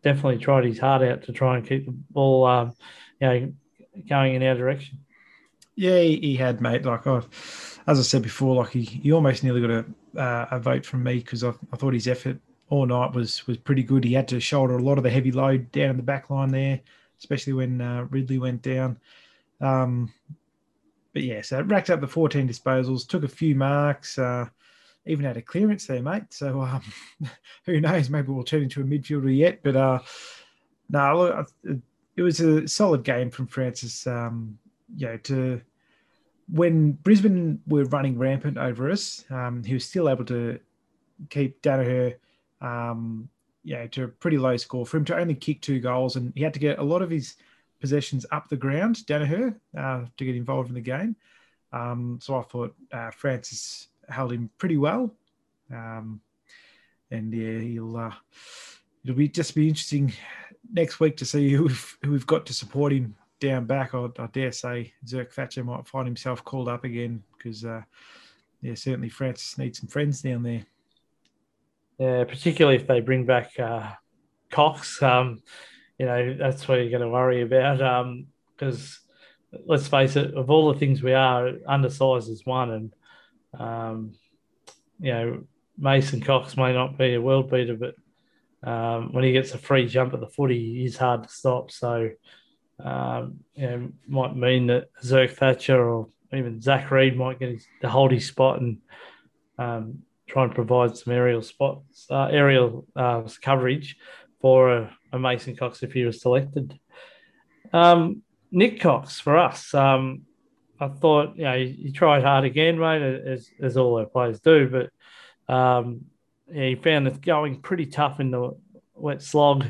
definitely tried his heart out to try and keep the ball, um, you know, going in our direction. Yeah, he, had, mate. Like I, as I said before, like he, he almost nearly got a, uh, a vote from me because I, I thought his effort all night was was pretty good. He had to shoulder a lot of the heavy load down in the back line there, especially when uh, Ridley went down. Um, but yeah, so it racked up the 14 disposals, took a few marks, uh, even had a clearance there, mate. So um, who knows? Maybe we'll turn into a midfielder yet. But uh, no, look, it was a solid game from Francis. Um, you know, to when Brisbane were running rampant over us, um, he was still able to keep Daniher, um, yeah, to a pretty low score. For him to only kick two goals, and he had to get a lot of his possessions up the ground, Daniher, uh, to get involved in the game. Um, so I thought uh, Francis held him pretty well. Um, and yeah, he'll uh, it'll be just be interesting next week to see who we've, who we've got to support him down back. I, I dare say Zerk Thatcher might find himself called up again because uh, yeah, certainly Francis needs some friends down there. Yeah, particularly if they bring back uh, Cox. Um, you know, that's what you're going to worry about. Because um, let's face it, of all the things we are, undersized is one. And, um, you know, Mason Cox may not be a world beater, but um, when he gets a free jump at the footy, he's hard to stop. So, um, you know, might mean that Zerk Thatcher or even Zach Reid might get his, to hold his spot and um, try and provide some aerial spots, uh, aerial uh, coverage for a, a, Mason Cox if he was selected. Um, Nick Cox for us. Um, I thought you know he, he, tried hard again, mate, as, as all our players do, but um, yeah, he found it going pretty tough in the wet slog.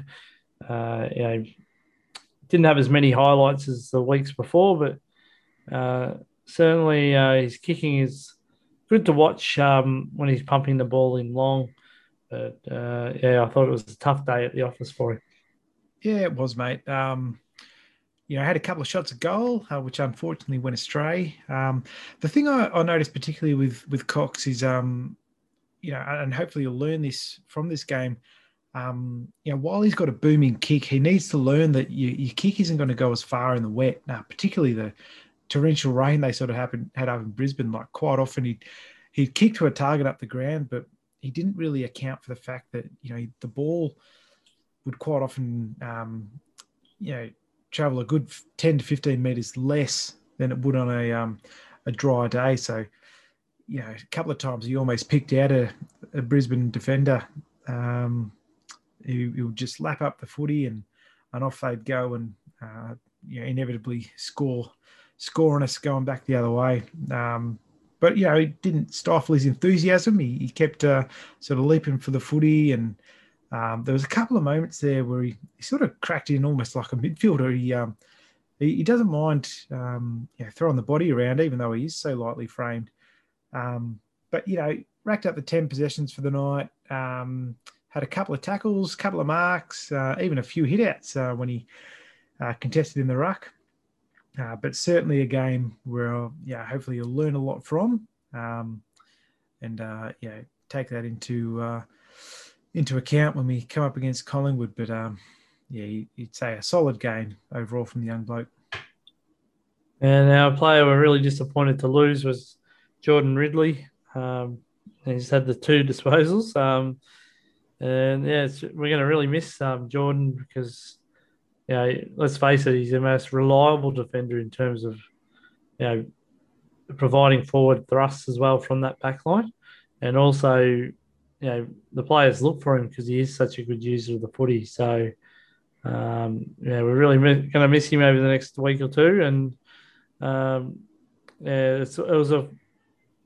Uh, you know, didn't have as many highlights as the weeks before, but uh, certainly uh, his kicking is good to watch um, when he's pumping the ball in long. But uh, yeah, I thought it was a tough day at the office for him. Yeah, it was, mate. Um, you know, I had a couple of shots at goal, uh, which unfortunately went astray. Um, the thing I, I, noticed particularly with with Cox is, um, you know, and hopefully you'll learn this from this game. Um, you know, while he's got a booming kick, he needs to learn that you, your kick isn't going to go as far in the wet. Now, particularly the torrential rain they sort of happened had up in Brisbane. Like quite often he'd he'd kick to a target up the ground, but he didn't really account for the fact that you know the ball would quite often um, you know travel a good 10 to 15 meters less than it would on a um, a dry day. So you know a couple of times he almost picked out a, a Brisbane defender. Um, would just lap up the footy and and off they'd go and uh, you know inevitably score score on us going back the other way. Um, but you know, he didn't stifle his enthusiasm. He, he kept uh, sort of leaping for the footy, and um, there was a couple of moments there where he, he, sort of cracked in almost like a midfielder. He um, he, he, doesn't mind um, you know, throwing the body around, even though he is so lightly framed. Um, but you know, racked up the ten possessions for the night. Um, had a couple of tackles, couple of marks, uh, even a few hitouts uh, when he uh, contested in the ruck. Uh, but certainly a game where, yeah, hopefully you'll learn a lot from, um, and uh, yeah, take that into uh, into account when we come up against Collingwood. But um, yeah, you'd say a solid game overall from the young bloke. And our player we're really disappointed to lose was Jordan Ridley. Um, he's had the two disposals. Um, and yeah, we're going to really miss um, Jordan because you know, let's face it, he's the most reliable defender in terms of, you know, providing forward thrusts as well from that back line. And also, you know, the players look for him because he is such a good user of the footy. So, um, yeah, we're really going to miss him over the next week or two. And um, yeah, it was a,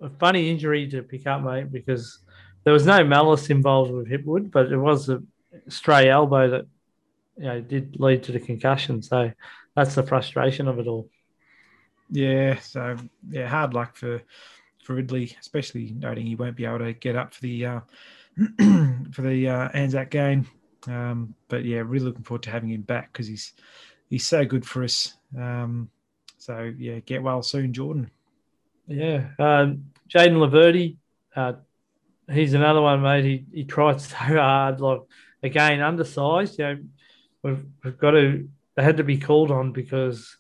a, funny injury to pick up, mate, because there was no malice involved with Hipwood, but it was a stray elbow that you know, did lead to the concussion. So that's the frustration of it all. Yeah. So yeah, hard luck for for Ridley, especially noting he won't be able to get up for the uh, for the uh, Anzac game. Um, but yeah, really looking forward to having him back because he's he's so good for us. Um, so yeah, get well soon, Jordan. Yeah, um, Jayden Laverde, uh, he's another one, mate. He he tried so hard, like again undersized. You know, we've, we've got to they had to be called on because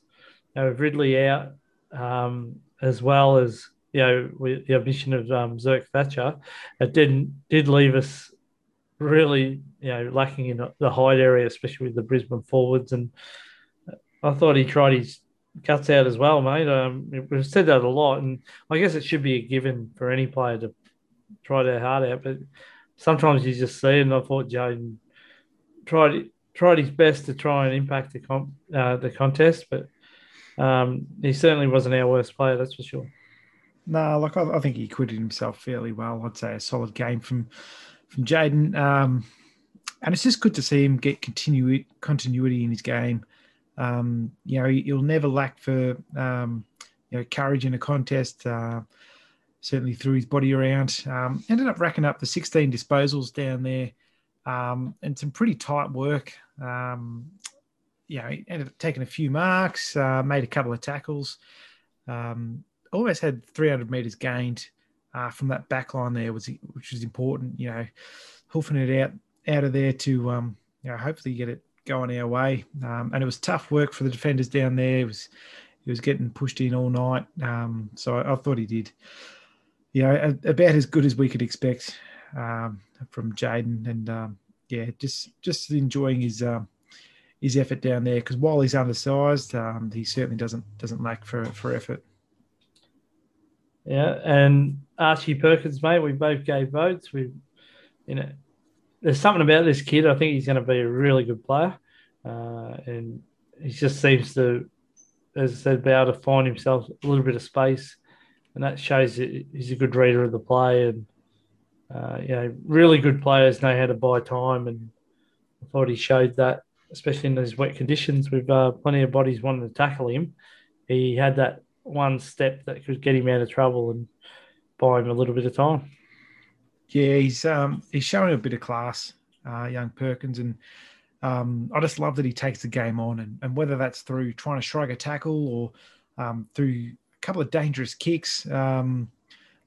you know, Ridley out um, as well as you know with the admission of um, Zerk Thatcher, it didn't did leave us really you know lacking in the height area, especially with the Brisbane forwards. And I thought he tried his guts out as well, mate. Um, we've said that a lot, and I guess it should be a given for any player to try their heart out. But sometimes you just see, and I thought Jayden tried tried his best to try and impact the comp, uh, the contest, but um, he certainly wasn't our worst player, that's for sure. No, look, I, I, think he acquitted himself fairly well. I'd say a solid game from from Jayden, um, and it's just good to see him get continu- continuity in his game. Um, you know, he'll never lack for um, you know courage in a contest. Uh, certainly threw his body around. Um, ended up racking up the 16 disposals down there um, and some pretty tight work. Um, you know, he ended up taking a few marks, uh, made a couple of tackles. Um, almost had 300 meters gained uh, from that back line there, was which was important. You know, hoofing it out out of there to um, you know hopefully get it going our way. Um, and it was tough work for the defenders down there. It was he was getting pushed in all night. Um, so I, I, thought he did, you know, about as good as we could expect um, from Jayden. and um, yeah, just just enjoying his uh, his effort down there because while he's undersized, um, he certainly doesn't doesn't lack for for effort. Yeah, and Archie Perkins, mate, we both gave votes. We, you know, there's something about this kid. I think he's going to be a really good player, uh, and he just seems to, as I said, be able to find himself a little bit of space, and that shows that he's a good reader of the play, and uh, you know, really good players know how to buy time, and I thought he showed that, especially in those wet conditions with uh, plenty of bodies wanting to tackle him. He had that one step that could get him out of trouble and buy him a little bit of time. Yeah, he's um, he's showing a bit of class, uh, young Perkins, and um, I just love that he takes the game on, and, and whether that's through trying to shrug a tackle or um, through a couple of dangerous kicks, um,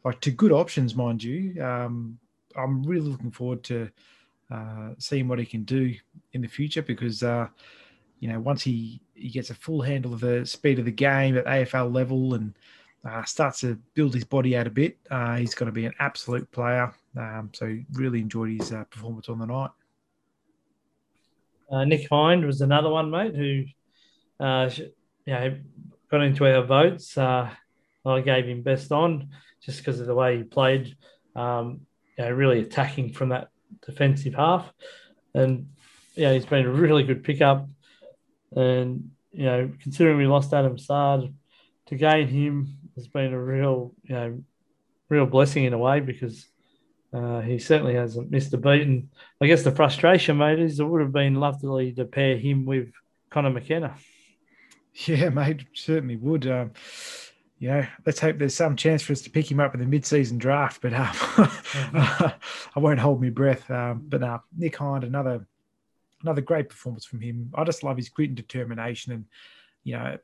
like to good options, mind you. Um, I'm really looking forward to uh, seeing what he can do in the future because uh, you know once he he gets a full handle of the speed of the game at AFL level and uh, starts to build his body out a bit, uh, he's going to be an absolute player. Um, so really enjoyed his uh, performance on the night. Uh, Nick Hind was another one, mate, who uh, you know got into our votes. Uh, I gave him best on just because of the way he played. Um, you know, really attacking from that defensive half, and yeah, he's been a really good pickup. And you know, considering we lost Adam Saad, to gain him has been a real, you know, real blessing in a way because uh, he certainly hasn't missed a beat. And I guess the frustration, mate, is it would have been lovely to pair him with Conor McKenna. Yeah, mate, certainly would. Um, you know, let's hope there's some chance for us to pick him up in the mid-season draft. But um. I won't hold my breath. Um, but uh, Nick Hind, another another great performance from him. I just love his grit and determination, and you know,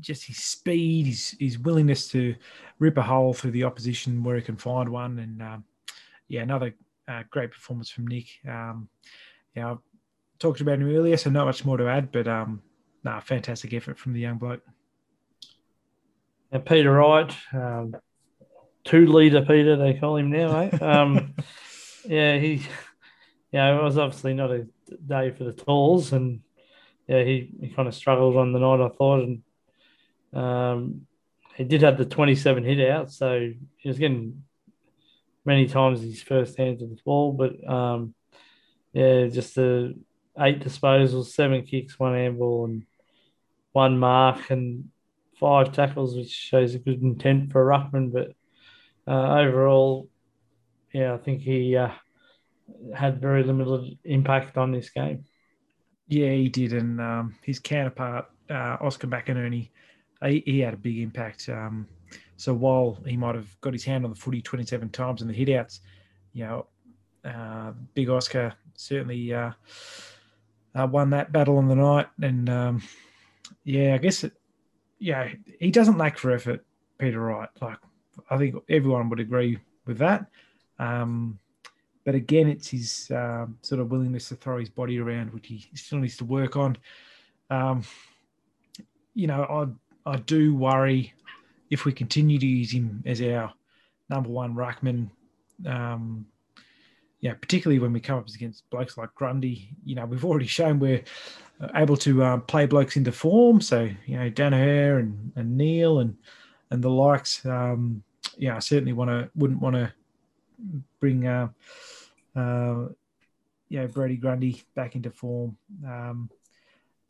just his speed, his his willingness to rip a hole through the opposition where he can find one, and um, yeah, another uh, great performance from Nick. Um, yeah, I talked about him earlier, so not much more to add, but um, nah, fantastic effort from the young bloke. And Peter Wright, um, two leader Peter, they call him now, eh? Um, yeah, he, yeah, it was obviously not a day for the talls, and yeah, he, he kind of struggled on the night, I thought, and um, he did have the 27 hit out, so he was getting many times his first hands of the ball, but um, yeah, just the eight disposals, seven kicks, one handball, and one mark, and five tackles, which shows a good intent for ruckman. But uh, overall, yeah, I think he uh, had very limited impact on this game. Yeah, he did, and um, his counterpart uh, Oscar McInerney, he, he, had a big impact. Um, so while he might have got his hand on the footy 27 times in the hitouts, you know, uh, Big Oscar certainly uh, uh, won that battle on the night. And um, yeah, I guess it, yeah, he doesn't lack for effort, Peter Wright. Like I think everyone would agree with that. Um, but again, it's his um, sort of willingness to throw his body around, which he still needs to work on. Um, you know, I I do worry if we continue to use him as our number one ruckman. Um, yeah, particularly when we come up against blokes like Grundy. You know, we've already shown we're able to um, play blokes into form. So you know, Daniher and, and Neale and and the likes. Um, yeah, I certainly want to wouldn't want to bring. Uh, uh, Brodie Grundy back into form. Um,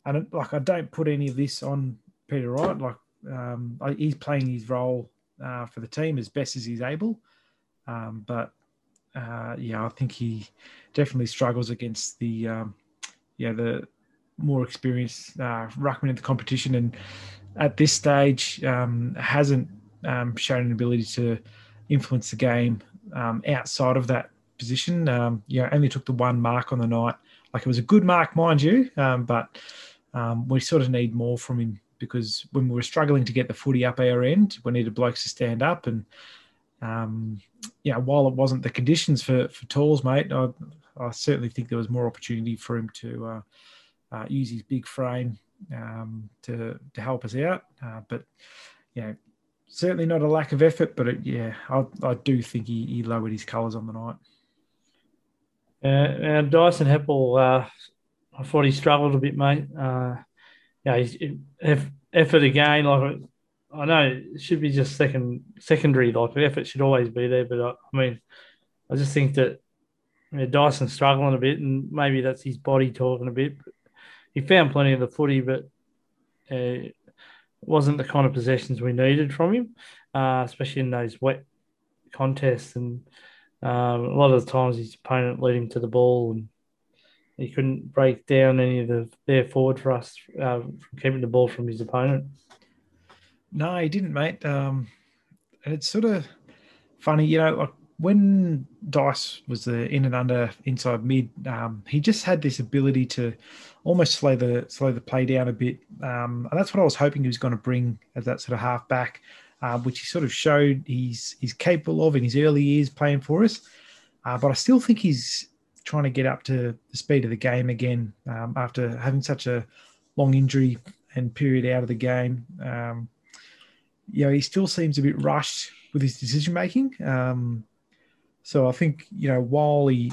and like, I don't put any of this on Peter Wright. Like, um, he's playing his role uh, for the team as best as he's able. Um, but uh, yeah, I think he definitely struggles against the um, yeah the more experienced uh, ruckman in the competition, and at this stage um, hasn't um, shown an ability to influence the game um, outside of that position. Um, you only took the one mark on the night. Like it was a good mark, mind you, but we sort of need more from him because when we were struggling to get the footy up our end, we needed blokes to stand up. And um, while it wasn't the conditions for for Talls, mate, I, I certainly think there was more opportunity for him to uh, uh, use his big frame um, to to help us out. Uh, but yeah, certainly not a lack of effort, but it, yeah, I, I do think he, he lowered his colours on the night. Uh, and Dyson Heppell, uh, I thought he struggled a bit, mate. Uh, yeah, he's, if, effort again, like I know it should be just second secondary, like effort should always be there. But I, I mean, I just think that know, Dyson's struggling a bit, and maybe that's his body talking a bit. He found plenty of the footy, but uh, it wasn't the kind of possessions we needed from him, uh, especially in those wet contests. And um, a lot of the times his opponent led him to the ball, and he couldn't break down any of the their forward for us uh, from keeping the ball from his opponent. No, he didn't, mate. Um, it's sort of funny, you know, like when Dice was the in and under inside mid, um, he just had this ability to almost slow the slow the play down a bit, um, and that's what I was hoping he was going to bring as that sort of half back, uh, which he sort of showed he's he's capable of in his early years playing for us. Uh, but I still think he's trying to get up to the speed of the game again um, after having such a long injury and period out of the game. Um, you know, he still seems a bit rushed with his decision making. Um, so I think you know while he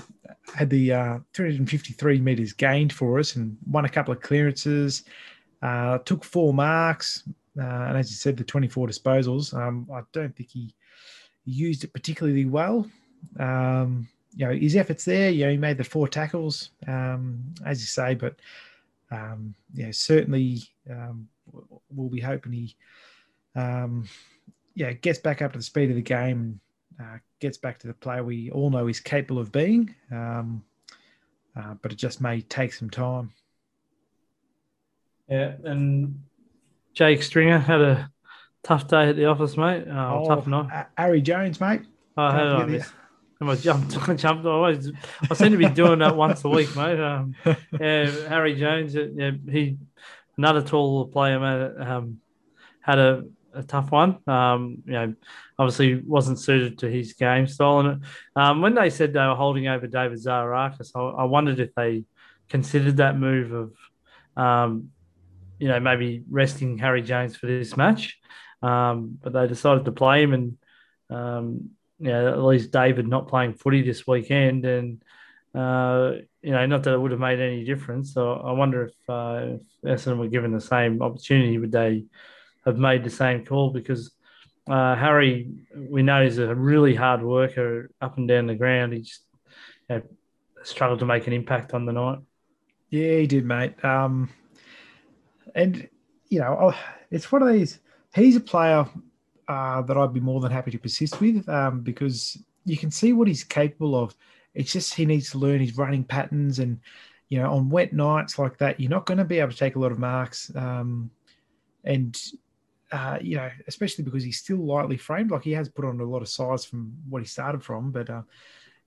had the uh, 353 meters gained for us and won a couple of clearances, uh, took four marks, uh, and as you said, the 24 disposals. Um, I don't think he used it particularly well. Um, you know his efforts there. You know he made the four tackles, um, as you say, but um, you know certainly um, we'll be hoping he um, yeah gets back up to the speed of the game uh, gets back to the player we all know he's capable of being. Um, uh, but it just may take some time. Yeah, and Jake Stringer had a tough day at the office, mate. Uh, oh, tough night. Harry Jones, mate. Oh, how did I jumped, I jumped. I always, I seem to be doing that once a week, mate. Um, yeah, Harry Jones. Yeah, he another tall player, mate. Um, had a, a tough one. Um, you know, obviously wasn't suited to his game style. And um, when they said they were holding over David Zaharakis, I, I wondered if they considered that move of, um, you know, maybe resting Harry Jones for this match. Um, but they decided to play him and um, yeah, at least David not playing footy this weekend, and uh, you know, not that it would have made any difference. So I wonder if, uh, if Essendon were given the same opportunity, would they have made the same call? Because uh, Harry, we know, is a really hard worker up and down the ground. He just you know, struggled to make an impact on the night. Yeah, he did, mate. Um, and you know, oh, it's one of these. He's a player uh, that I'd be more than happy to persist with um, because you can see what he's capable of. It's just he needs to learn his running patterns, and you know, on wet nights like that, you're not going to be able to take a lot of marks. Um, and uh, you know, especially because he's still lightly framed, like he has put on a lot of size from what he started from. But uh,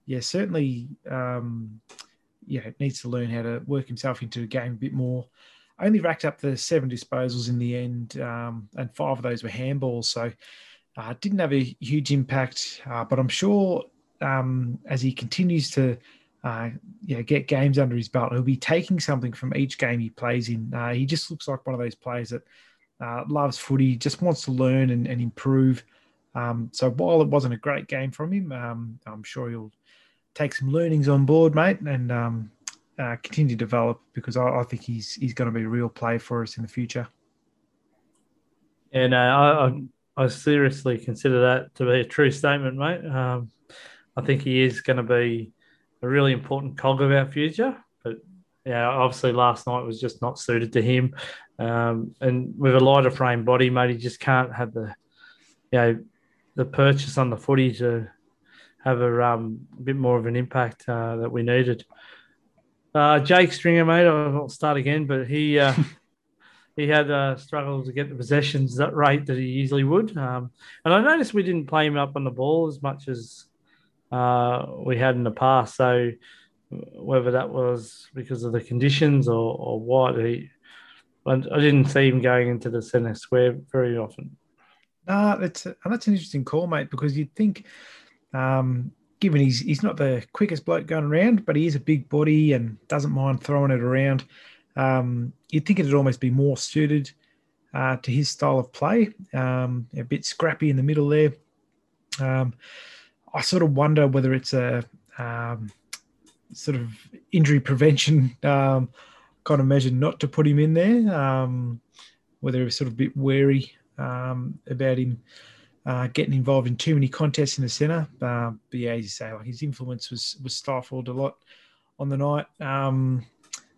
yeah, certainly, um, yeah, needs to learn how to work himself into a game a bit more only racked up the seven disposals in the end, um, and five of those were handballs. So uh, didn't have a huge impact, uh, but I'm sure um, as he continues to uh, get games under his belt, he'll be taking something from each game he plays in. Uh, he just looks like one of those players that uh, loves footy, just wants to learn and, and improve. Um, so while it wasn't a great game from him, um, I'm sure he'll take some learnings on board, mate, and um, uh, continue to develop because I, I, think he's he's going to be a real play for us in the future. And uh, I, I seriously consider that to be a true statement, mate. Um, I think he is going to be a really important cog of our future. But yeah, obviously last night was just not suited to him. Um, and with a lighter frame body, mate, he just can't have the you know the purchase on the footy to have a um, bit more of an impact uh, that we needed. Uh, Jake Stringer, mate, I won't start again, but he uh, he had uh, struggled to get the possessions that rate that he usually would. Um, and I noticed we didn't play him up on the ball as much as uh, we had in the past. So whether that was because of the conditions or, or what, he, I didn't see him going into the centre square very often. No, that's a, that's an interesting call, mate, because you'd think um, given he's he's not the quickest bloke going around, but he is a big body and doesn't mind throwing it around. Um, you'd think it'd almost be more suited uh, to his style of play, um, a bit scrappy in the middle there. Um, I sort of wonder whether it's a um, sort of injury prevention um, kind of measure not to put him in there. Um, whether he was sort of a bit wary about him uh, getting involved in too many contests in the centre. Uh, but yeah, as you say, like his influence was was stifled a lot on the night. Um,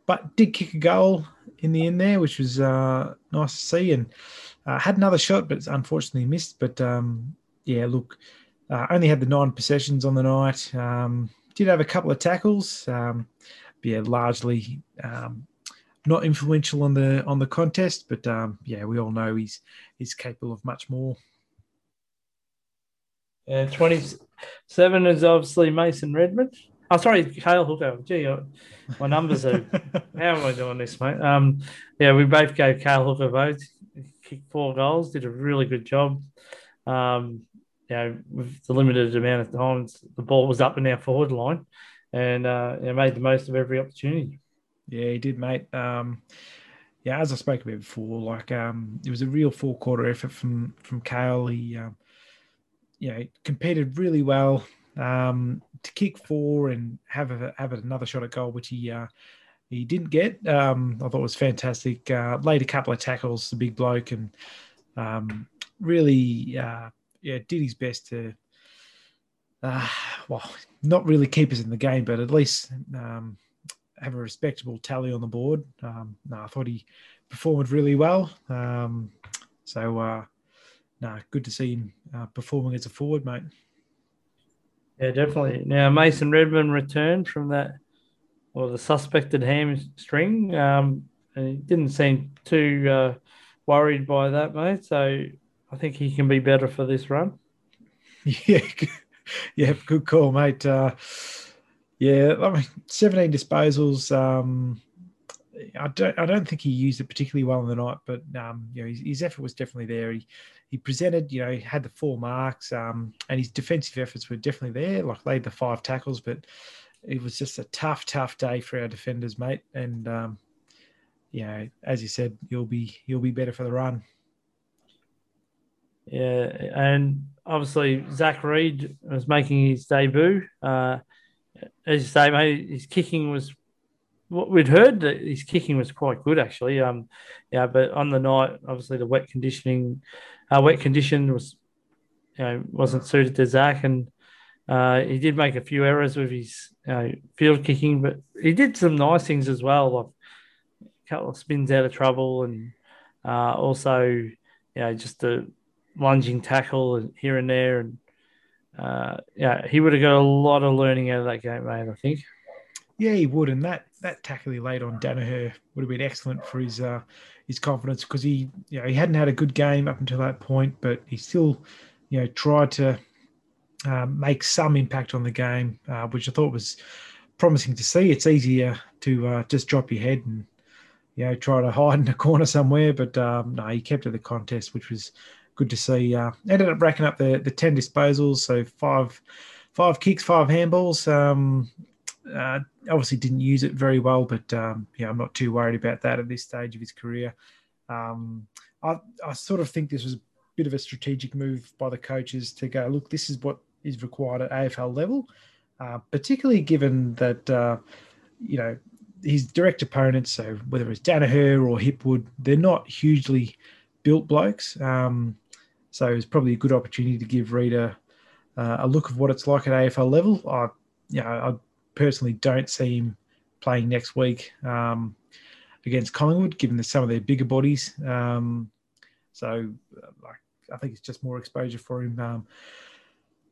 but did kick a goal in the end there, which was uh, nice to see, and uh, had another shot, but unfortunately missed. But um, yeah, look, uh, only had the nine possessions on the night. Um, did have a couple of tackles. Um, yeah, largely um, not influential on the on the contest, but um, yeah, we all know he's he's capable of much more. Yeah, 27 is obviously Mason Redman. Oh, sorry, Cale Hooker. Gee, uh, my numbers are. how am I doing this, mate? Um, yeah, we both gave Cale Hooker votes. Kicked four goals, did a really good job. Um, you know, with the limited amount of times the ball was up in our forward line, and uh, you know, made the most of every opportunity. Yeah, he did, mate. Um, yeah, as I spoke about before, like um, it was a real four quarter effort from from Cale. He, um, you know, competed really well um, to kick four and have a, have another shot at goal, which he uh, he didn't get. Um, I thought was fantastic. Uh, laid a couple of tackles, the big bloke, and um, really, uh, yeah, did his best to. Uh, well, not really keep us in the game, but at least um, have a respectable tally on the board. Um, no, I thought he performed really well. Um, so, no, good to see him uh, performing as a forward, mate. Yeah, definitely. Now Mason Redman returned from that, or the suspected hamstring. Um, and he didn't seem too uh, worried by that, mate. So I think he can be better for this run. Yeah, yeah, good call, mate. Uh, yeah, I mean, 17 disposals. Um, I don't, I don't think he used it particularly well in the night, but um, you know, his, his, effort was definitely there. He, he presented, you know, he had the four marks, um, and his defensive efforts were definitely there. Like laid the five tackles, but it was just a tough, tough day for our defenders, mate. And um, you know, as you said, you'll be you'll be better for the run. Yeah, and obviously Zach Reid was making his debut. Uh, as you say, mate, his kicking was what we'd heard that his kicking was quite good actually. Um, yeah, but on the night, obviously the wet conditioning, uh, wet condition was, you know, wasn't suited to Zach, and uh, he did make a few errors with his field kicking, but he did some nice things as well, like a couple of spins out of trouble, and uh, also, you know, just a lunging tackle here and there, and uh, yeah, he would have got a lot of learning out of that game, mate. I think. Yeah, he would, and that that tackle he laid on Daniher would have been excellent for his uh, his confidence because he you know he hadn't had a good game up until that point, but he still you know tried to uh, make some impact on the game, uh, which I thought was promising to see. It's easier to uh, just drop your head and you know try to hide in a corner somewhere, but um, no, he kept to the contest, which was good to see. Uh, ended up racking up the the ten disposals, so five five kicks, five handballs. Um, uh, obviously didn't use it very well, but um, yeah, I'm not too worried about that at this stage of his career. Um, I, I sort of think this was a bit of a strategic move by the coaches to go, look, this is what is required at AFL level, uh, particularly given that, uh, you know, his direct opponents, so whether it's Daniher or Hipwood, they're not hugely built blokes. Um, so it's probably a good opportunity to give Reader uh, a look of what it's like at AFL level. I, you know, personally don't see him playing next week um, against Collingwood, given the, some of their bigger bodies. Um, so, uh, like, I think it's just more exposure for him. Um,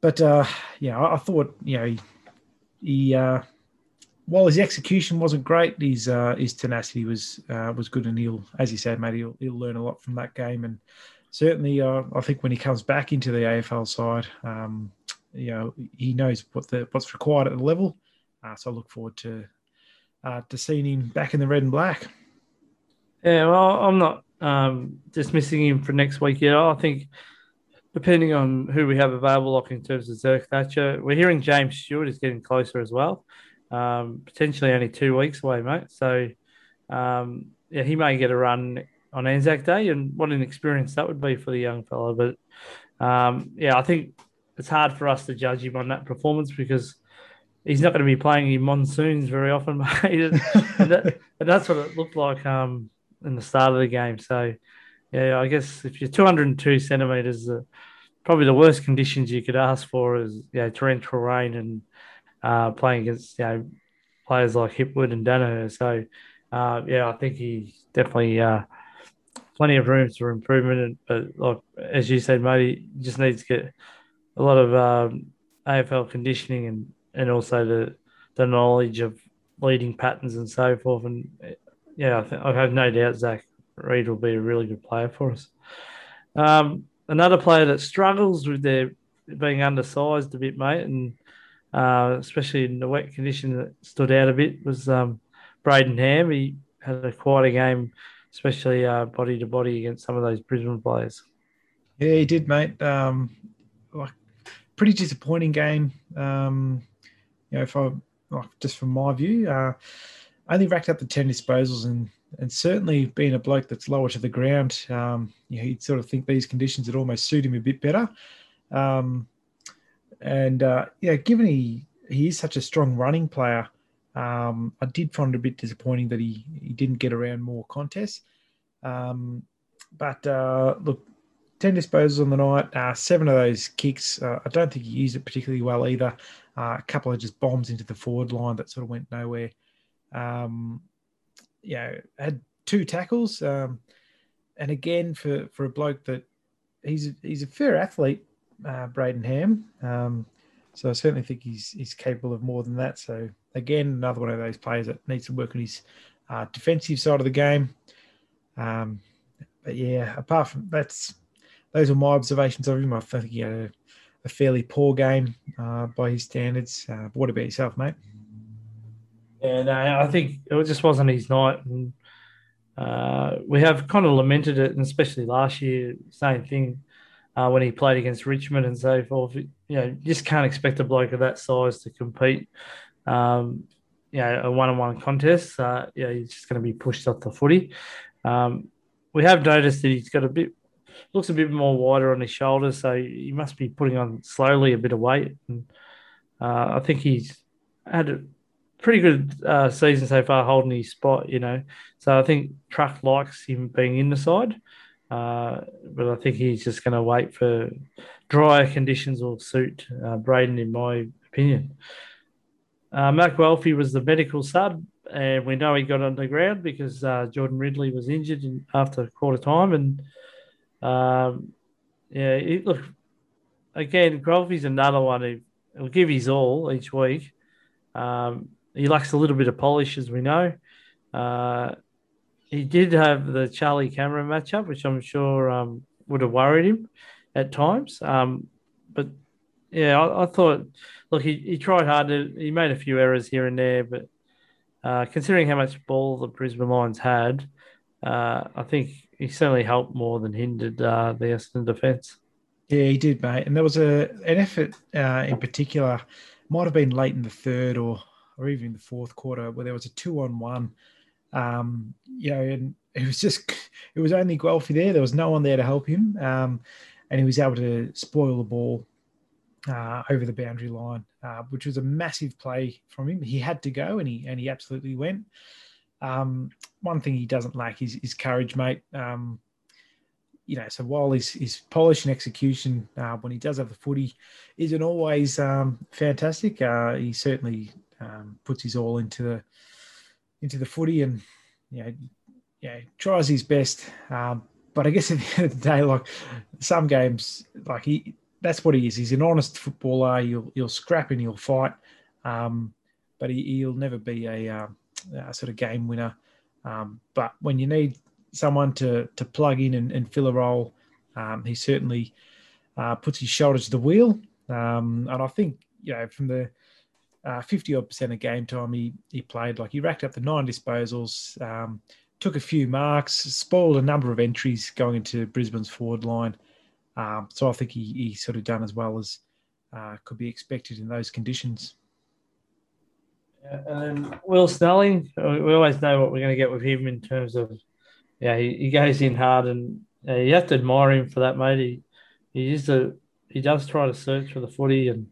but uh, yeah, I, I, thought you know he, he uh, while his execution wasn't great, his uh, his tenacity was uh, was good, and he'll, as you said, mate, he'll, he'll learn a lot from that game, and certainly, uh, I think when he comes back into the AFL side, um, you know, he knows what the what's required at the level. Uh, so I look forward to uh, to seeing him back in the red and black. Yeah, well, I'm not um, dismissing him for next week yet. I think depending on who we have available, like in terms of Zerk Thatcher, we're hearing James Stewart is getting closer as well. Um, potentially only two weeks away, mate. So um, yeah, he may get a run on Anzac Day, and what an experience that would be for the young fellow. But um, yeah, I think it's hard for us to judge him on that performance because he's not going to be playing in monsoons very often, mate. and, that, and, that's what it looked like um, in the start of the game. So, yeah, I guess if you're 202 centimeters, uh, probably the worst conditions you could ask for is you know, torrential rain and uh, playing against you know players like Hipwood and Daniher. So, uh, yeah, I think he's definitely uh, plenty of room for improvement. But like as you said, mate, just needs to get a lot of um, AFL conditioning and and also the the knowledge of leading patterns and so forth. And yeah, I, I have no doubt Zach Reid will be a really good player for us. Um, another player that struggles with their being undersized a bit, mate, and uh, especially in the wet condition that stood out a bit was um, Brayden Ham. He had a quite a game, especially uh, body to body against some of those Brisbane players. Yeah, he did, mate. Um, like pretty disappointing game. Um, you know, if I like, just from my view, uh, only racked up the ten disposals and and certainly being a bloke that's lower to the ground, um, you know, you'd sort of think these conditions would almost suit him a bit better. Um, and uh, yeah, given he he is such a strong running player, um, I did find it a bit disappointing that he he didn't get around more contests. Um, but uh, look, ten disposals on the night, uh, seven of those kicks. Uh, I don't think he used it particularly well either. Uh, a couple of just bombs into the forward line that sort of went nowhere. Um, yeah, had two tackles. Um, and again, for, for a bloke that he's he's a fair athlete, uh, Brayden Ham. Um, so I certainly think he's he's capable of more than that. So again, another one of those players that needs to work on his uh, defensive side of the game. Um, but yeah, apart from that's those are my observations of him. I think he had a, a fairly poor game uh, by his standards. Uh, what about yourself, mate? Yeah, no, I think it just wasn't his night. And uh, we have kind of lamented it, and especially last year, same thing uh, when he played against Richmond and so forth. You know, just can't expect a bloke of that size to compete. Um, you know, a one-on-one contest. Uh, yeah, he's just going to be pushed off the footy. Um, we have noticed that he's got a bit, looks a bit more wider on his shoulders, so he must be putting on slowly a bit of weight. And uh, I think he's had a pretty good uh, season so far, holding his spot. You know, so I think Truck likes him being in the side, uh, but I think he's just going to wait for drier conditions will suit uh, Brayden, in my opinion. Uh, Matt Guelfi was the medical sub, and we know he got on the ground because uh, Jordan Ridley was injured in, after quarter time, and um, yeah, it, look again, Guelfi's another one who will give his all each week. Um, he lacks a little bit of polish, as we know. Uh, he did have the Charlie Cameron matchup, which I'm sure um, would have worried him at times. Um, but yeah, I, I, thought, look, he, he tried hard. To, he made a few errors here and there, but uh, considering how much ball the Brisbane Lions had, uh, I think he certainly helped more than hindered uh, the Essendon defence. Yeah, he did, mate. And there was a an effort uh, in particular, might have been late in the third or or even the fourth quarter where there was a two on one. Um, you know, and it was just it was only Guelfi there. There was no one there to help him, um, and he was able to spoil the ball uh, over the boundary line, uh, which was a massive play from him. He had to go, and he and he absolutely went. Um, one thing he doesn't lack is, is courage, mate. Um, you know, so while his, his polish and execution uh, when he does have the footy isn't always um, fantastic, uh, he certainly um, puts his all into the into the footy, and you know, yeah, tries his best. Um, but I guess at the end of the day, like some games, like he that's what he is. He's an honest footballer. He'll he'll scrap and he'll fight, um, but he, will never be a, uh, sort of game winner. Um, but when you need someone to to plug in and, and fill a role, um, he certainly uh, puts his shoulder to the wheel. Um, and I think you know from the uh, 50 odd percent of game time he, he played. Like he racked up the nine disposals, um, took a few marks, spoiled a number of entries going into Brisbane's forward line. Um, so I think he, he sort of done as well as uh, could be expected in those conditions. Yeah, and then Will Snelling, we always know what we're going to get with him in terms of, yeah, he, he goes in hard and uh, you have to admire him for that, mate. He, he is a, he does try to search for the footy and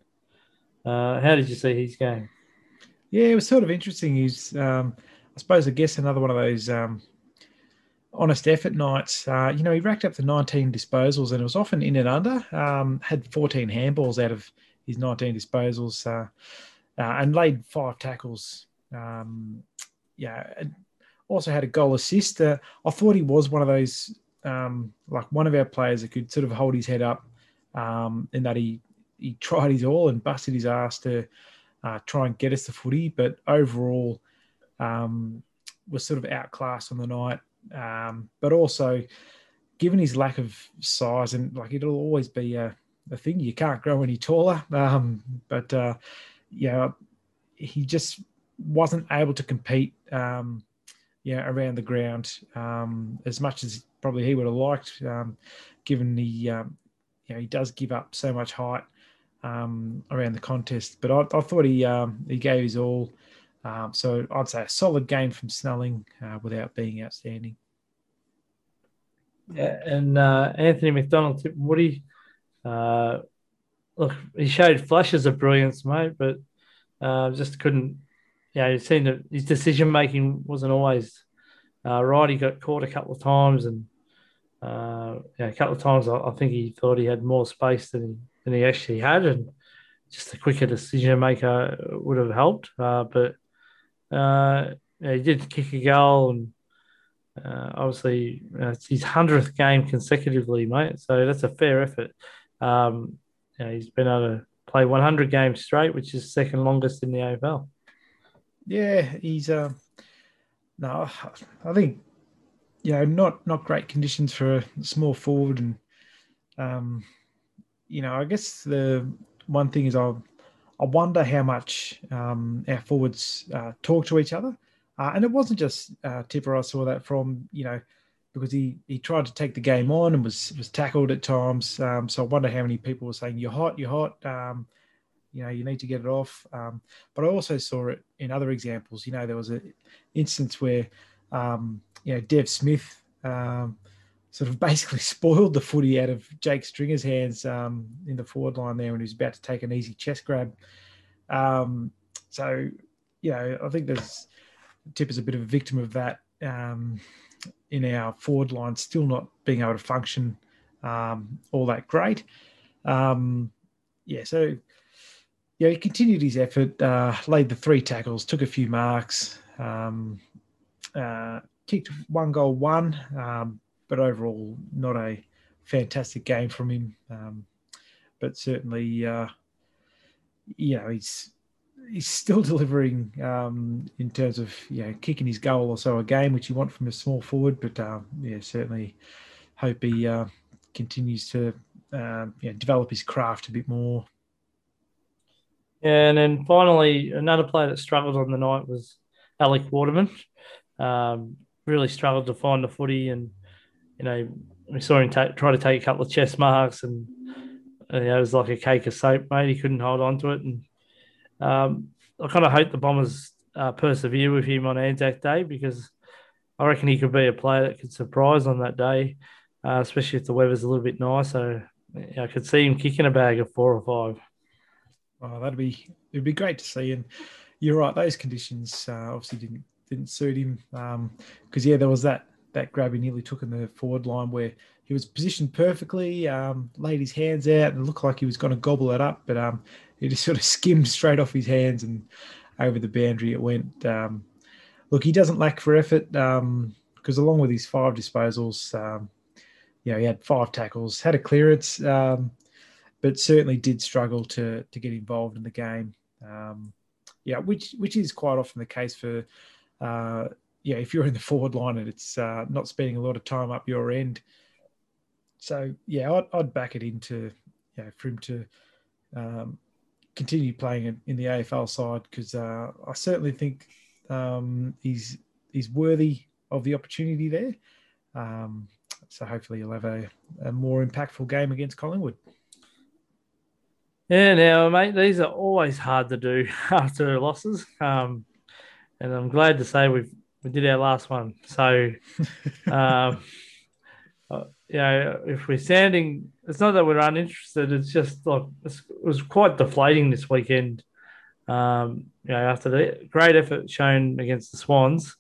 uh, how did you see his game? Yeah, it was sort of interesting. He's, um, I suppose, I guess another one of those um, honest effort nights. Uh, you know, he racked up the 19 disposals and it was often in and under. Um, had 14 handballs out of his 19 disposals uh, uh, and laid five tackles. Um, yeah, also had a goal assist. Uh, I thought he was one of those, um, like one of our players that could sort of hold his head up um, in that he, he tried his all and busted his ass to uh, try and get us the footy. But overall, um, was sort of outclassed on the night. Um, but also, given his lack of size, and like it'll always be a, a thing, you can't grow any taller. Um, but uh, yeah, he just wasn't able to compete. Um, yeah, around the ground um, as much as probably he would have liked, um, given the um, you know he does give up so much height um, around the contest. But I, I thought he um, he gave his all. So I'd say a solid game from Snelling uh, without being outstanding. Yeah, and uh, Anthony McDonald, Woody, uh, look, he showed flashes of brilliance, mate, but uh, just couldn't. Yeah, you seen that his decision making wasn't always uh, right. He got caught a couple of times, and uh, yeah, a couple of times I, I, think he thought he had more space than he, than he actually had, and just a quicker decision maker would have helped. Uh, but uh, yeah, he did kick a goal, and uh, obviously it's his hundredth game consecutively, mate. So that's a fair effort. Um, yeah, he's been able to play 100 games straight, which is second longest in the AFL. Yeah, he's uh, no, I think you know not not great conditions for a small forward, and um, you know I guess the one thing is I I wonder how much um, our forwards uh, talk to each other, uh, and it wasn't just uh, Tippa. I saw that from you know because he he tried to take the game on and was was tackled at times. Um, so I wonder how many people were saying you're hot, you're hot. Um, you know, you need to get it off. Um, but I also saw it in other examples. You know, there was an instance where um, you know Dev Smith um, sort of basically spoiled the footy out of Jake Stringer's hands um, in the forward line there when he was about to take an easy chest grab. So, you know, I think there's Tip is a bit of a victim of that um, in our forward line, still not being able to function um, all that great. Um, yeah, so yeah, he continued his effort, uh, laid the three tackles, took a few marks, um, uh, kicked one goal, one, um, but overall not a fantastic game from him. Um, but certainly, uh, you know, he's he's still delivering um, in terms of you know kicking his goal or so a game, which you want from a small forward. But um, yeah, certainly hope he uh, continues to uh, yeah, develop his craft a bit more. And then finally, another player that struggled on the night was Alec Waterman. Um, really struggled to find the footy, and you know we saw him take, try to take a couple of chest marks, and, and you know, it was like a cake of soap, mate. He couldn't hold on to it, and um, I kind of hope the Bombers uh, persevere with him on Anzac Day because I reckon he could be a player that could surprise on that day, uh, especially if the weather's a little bit nicer. I could see him kicking a bag of four or five. Oh, that'd be it'd be great to see. And you're right; those conditions uh, obviously didn't didn't suit him because um, yeah, there was that that grab he nearly took in the forward line where he was positioned perfectly, um, laid his hands out, and looked like he was going to gobble it up, but um, he just sort of skimmed straight off his hands and over the boundary it went. Um, look, he doesn't lack for effort because um, along with his five disposals, um, you know, he had five tackles, had a clearance, um, but certainly did struggle to to get involved in the game. Yeah, which which is quite often the case for uh, yeah, if you're in the forward line and it's uh, not spending a lot of time up your end. So yeah, I'd, I'd back it into you know, for him to um, continue playing in the AFL side because uh, I certainly think um, he's he's worthy of the opportunity there. Um, so hopefully he'll have a, a more impactful game against Collingwood. Yeah, now, mate, these are always hard to do after losses. Um, and I'm glad to say we've we did our last one. So, um, uh, you know, if we're sounding, it's not that we're uninterested. It's just like it was quite deflating this weekend. Um, you know, after the great effort shown against the Swans,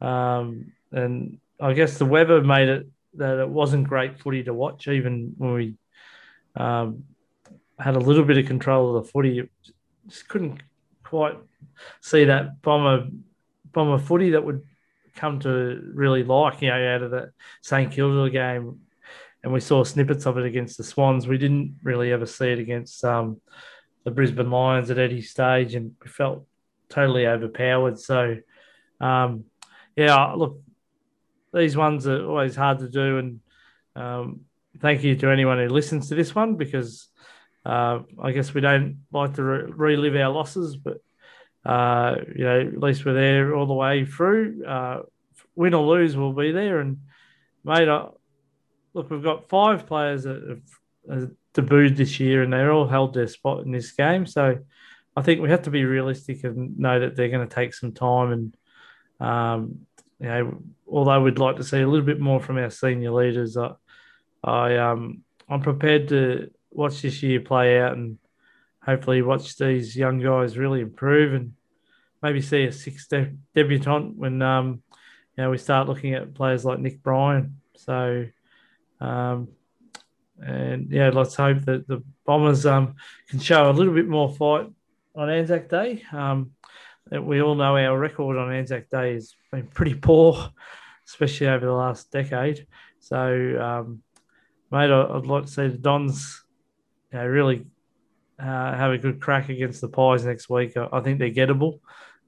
um, and I guess the weather made it that it wasn't great footy to watch, even when we um, had a little bit of control of the footy. Just couldn't quite see that bomber bomber footy that would come to really like, you know, out of that St Kilda game. And we saw snippets of it against the Swans. We didn't really ever see it against um, the Brisbane Lions at any stage, and we felt totally overpowered. So, um, yeah, look, these ones are always hard to do, and um, thank you to anyone who listens to this one because uh, I guess we don't like to re- relive our losses, but uh, you know, at least we're there all the way through. Uh, win or lose, we'll be there. And mate, look, we've got five players that have, debuted this year, and they're all held their spot in this game. So I think we have to be realistic and know that they're going to take some time. And um, you know, although we'd like to see a little bit more from our senior leaders, I, I um, I'm prepared to watch this year play out and hopefully watch these young guys really improve and maybe see a sixth de- debutant when um, you know we start looking at players like Nick Bryan. So um, and yeah, let's hope that the Bombers um, can show a little bit more fight on Anzac Day. Um, we all know our record on Anzac Day has been pretty poor, especially over the last decade. So, um, mate, I'd like to see the Dons you know, really uh, have a good crack against the Pies next week. I, think they're gettable.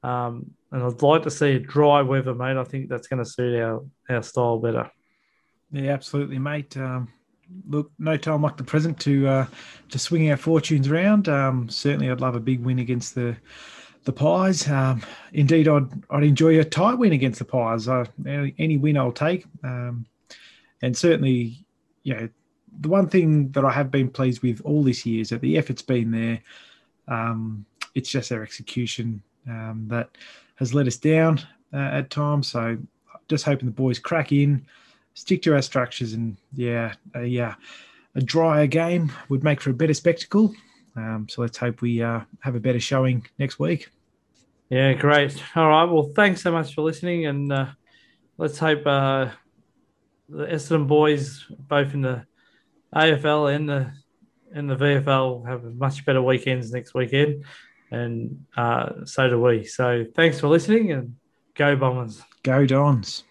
Um, and I'd like to see a dry weather, mate. I think that's going to suit our, our style better. Yeah, absolutely, mate. Um, look, no time like the present to uh, to swing our fortunes around. Um, certainly, I'd love a big win against the the Pies. Um, indeed, I'd I'd enjoy a tight win against the Pies. Any, any win I'll take, um, and certainly, you know, the one thing that I have been pleased with all this year is that the effort's been there. Um, it's just our execution um, that has let us down uh, at times. So, just hoping the boys crack in, stick to our structures, and yeah, a, uh, a drier game would make for a better spectacle. Um, so let's hope we uh, have a better showing next week. Yeah, great. All right. Well, thanks so much for listening, and uh, let's hope uh, the Essendon boys, both in the AFL and the and the VFL, have much better weekends next weekend, and uh, so do we. So thanks for listening, and go Bombers. Go Dons.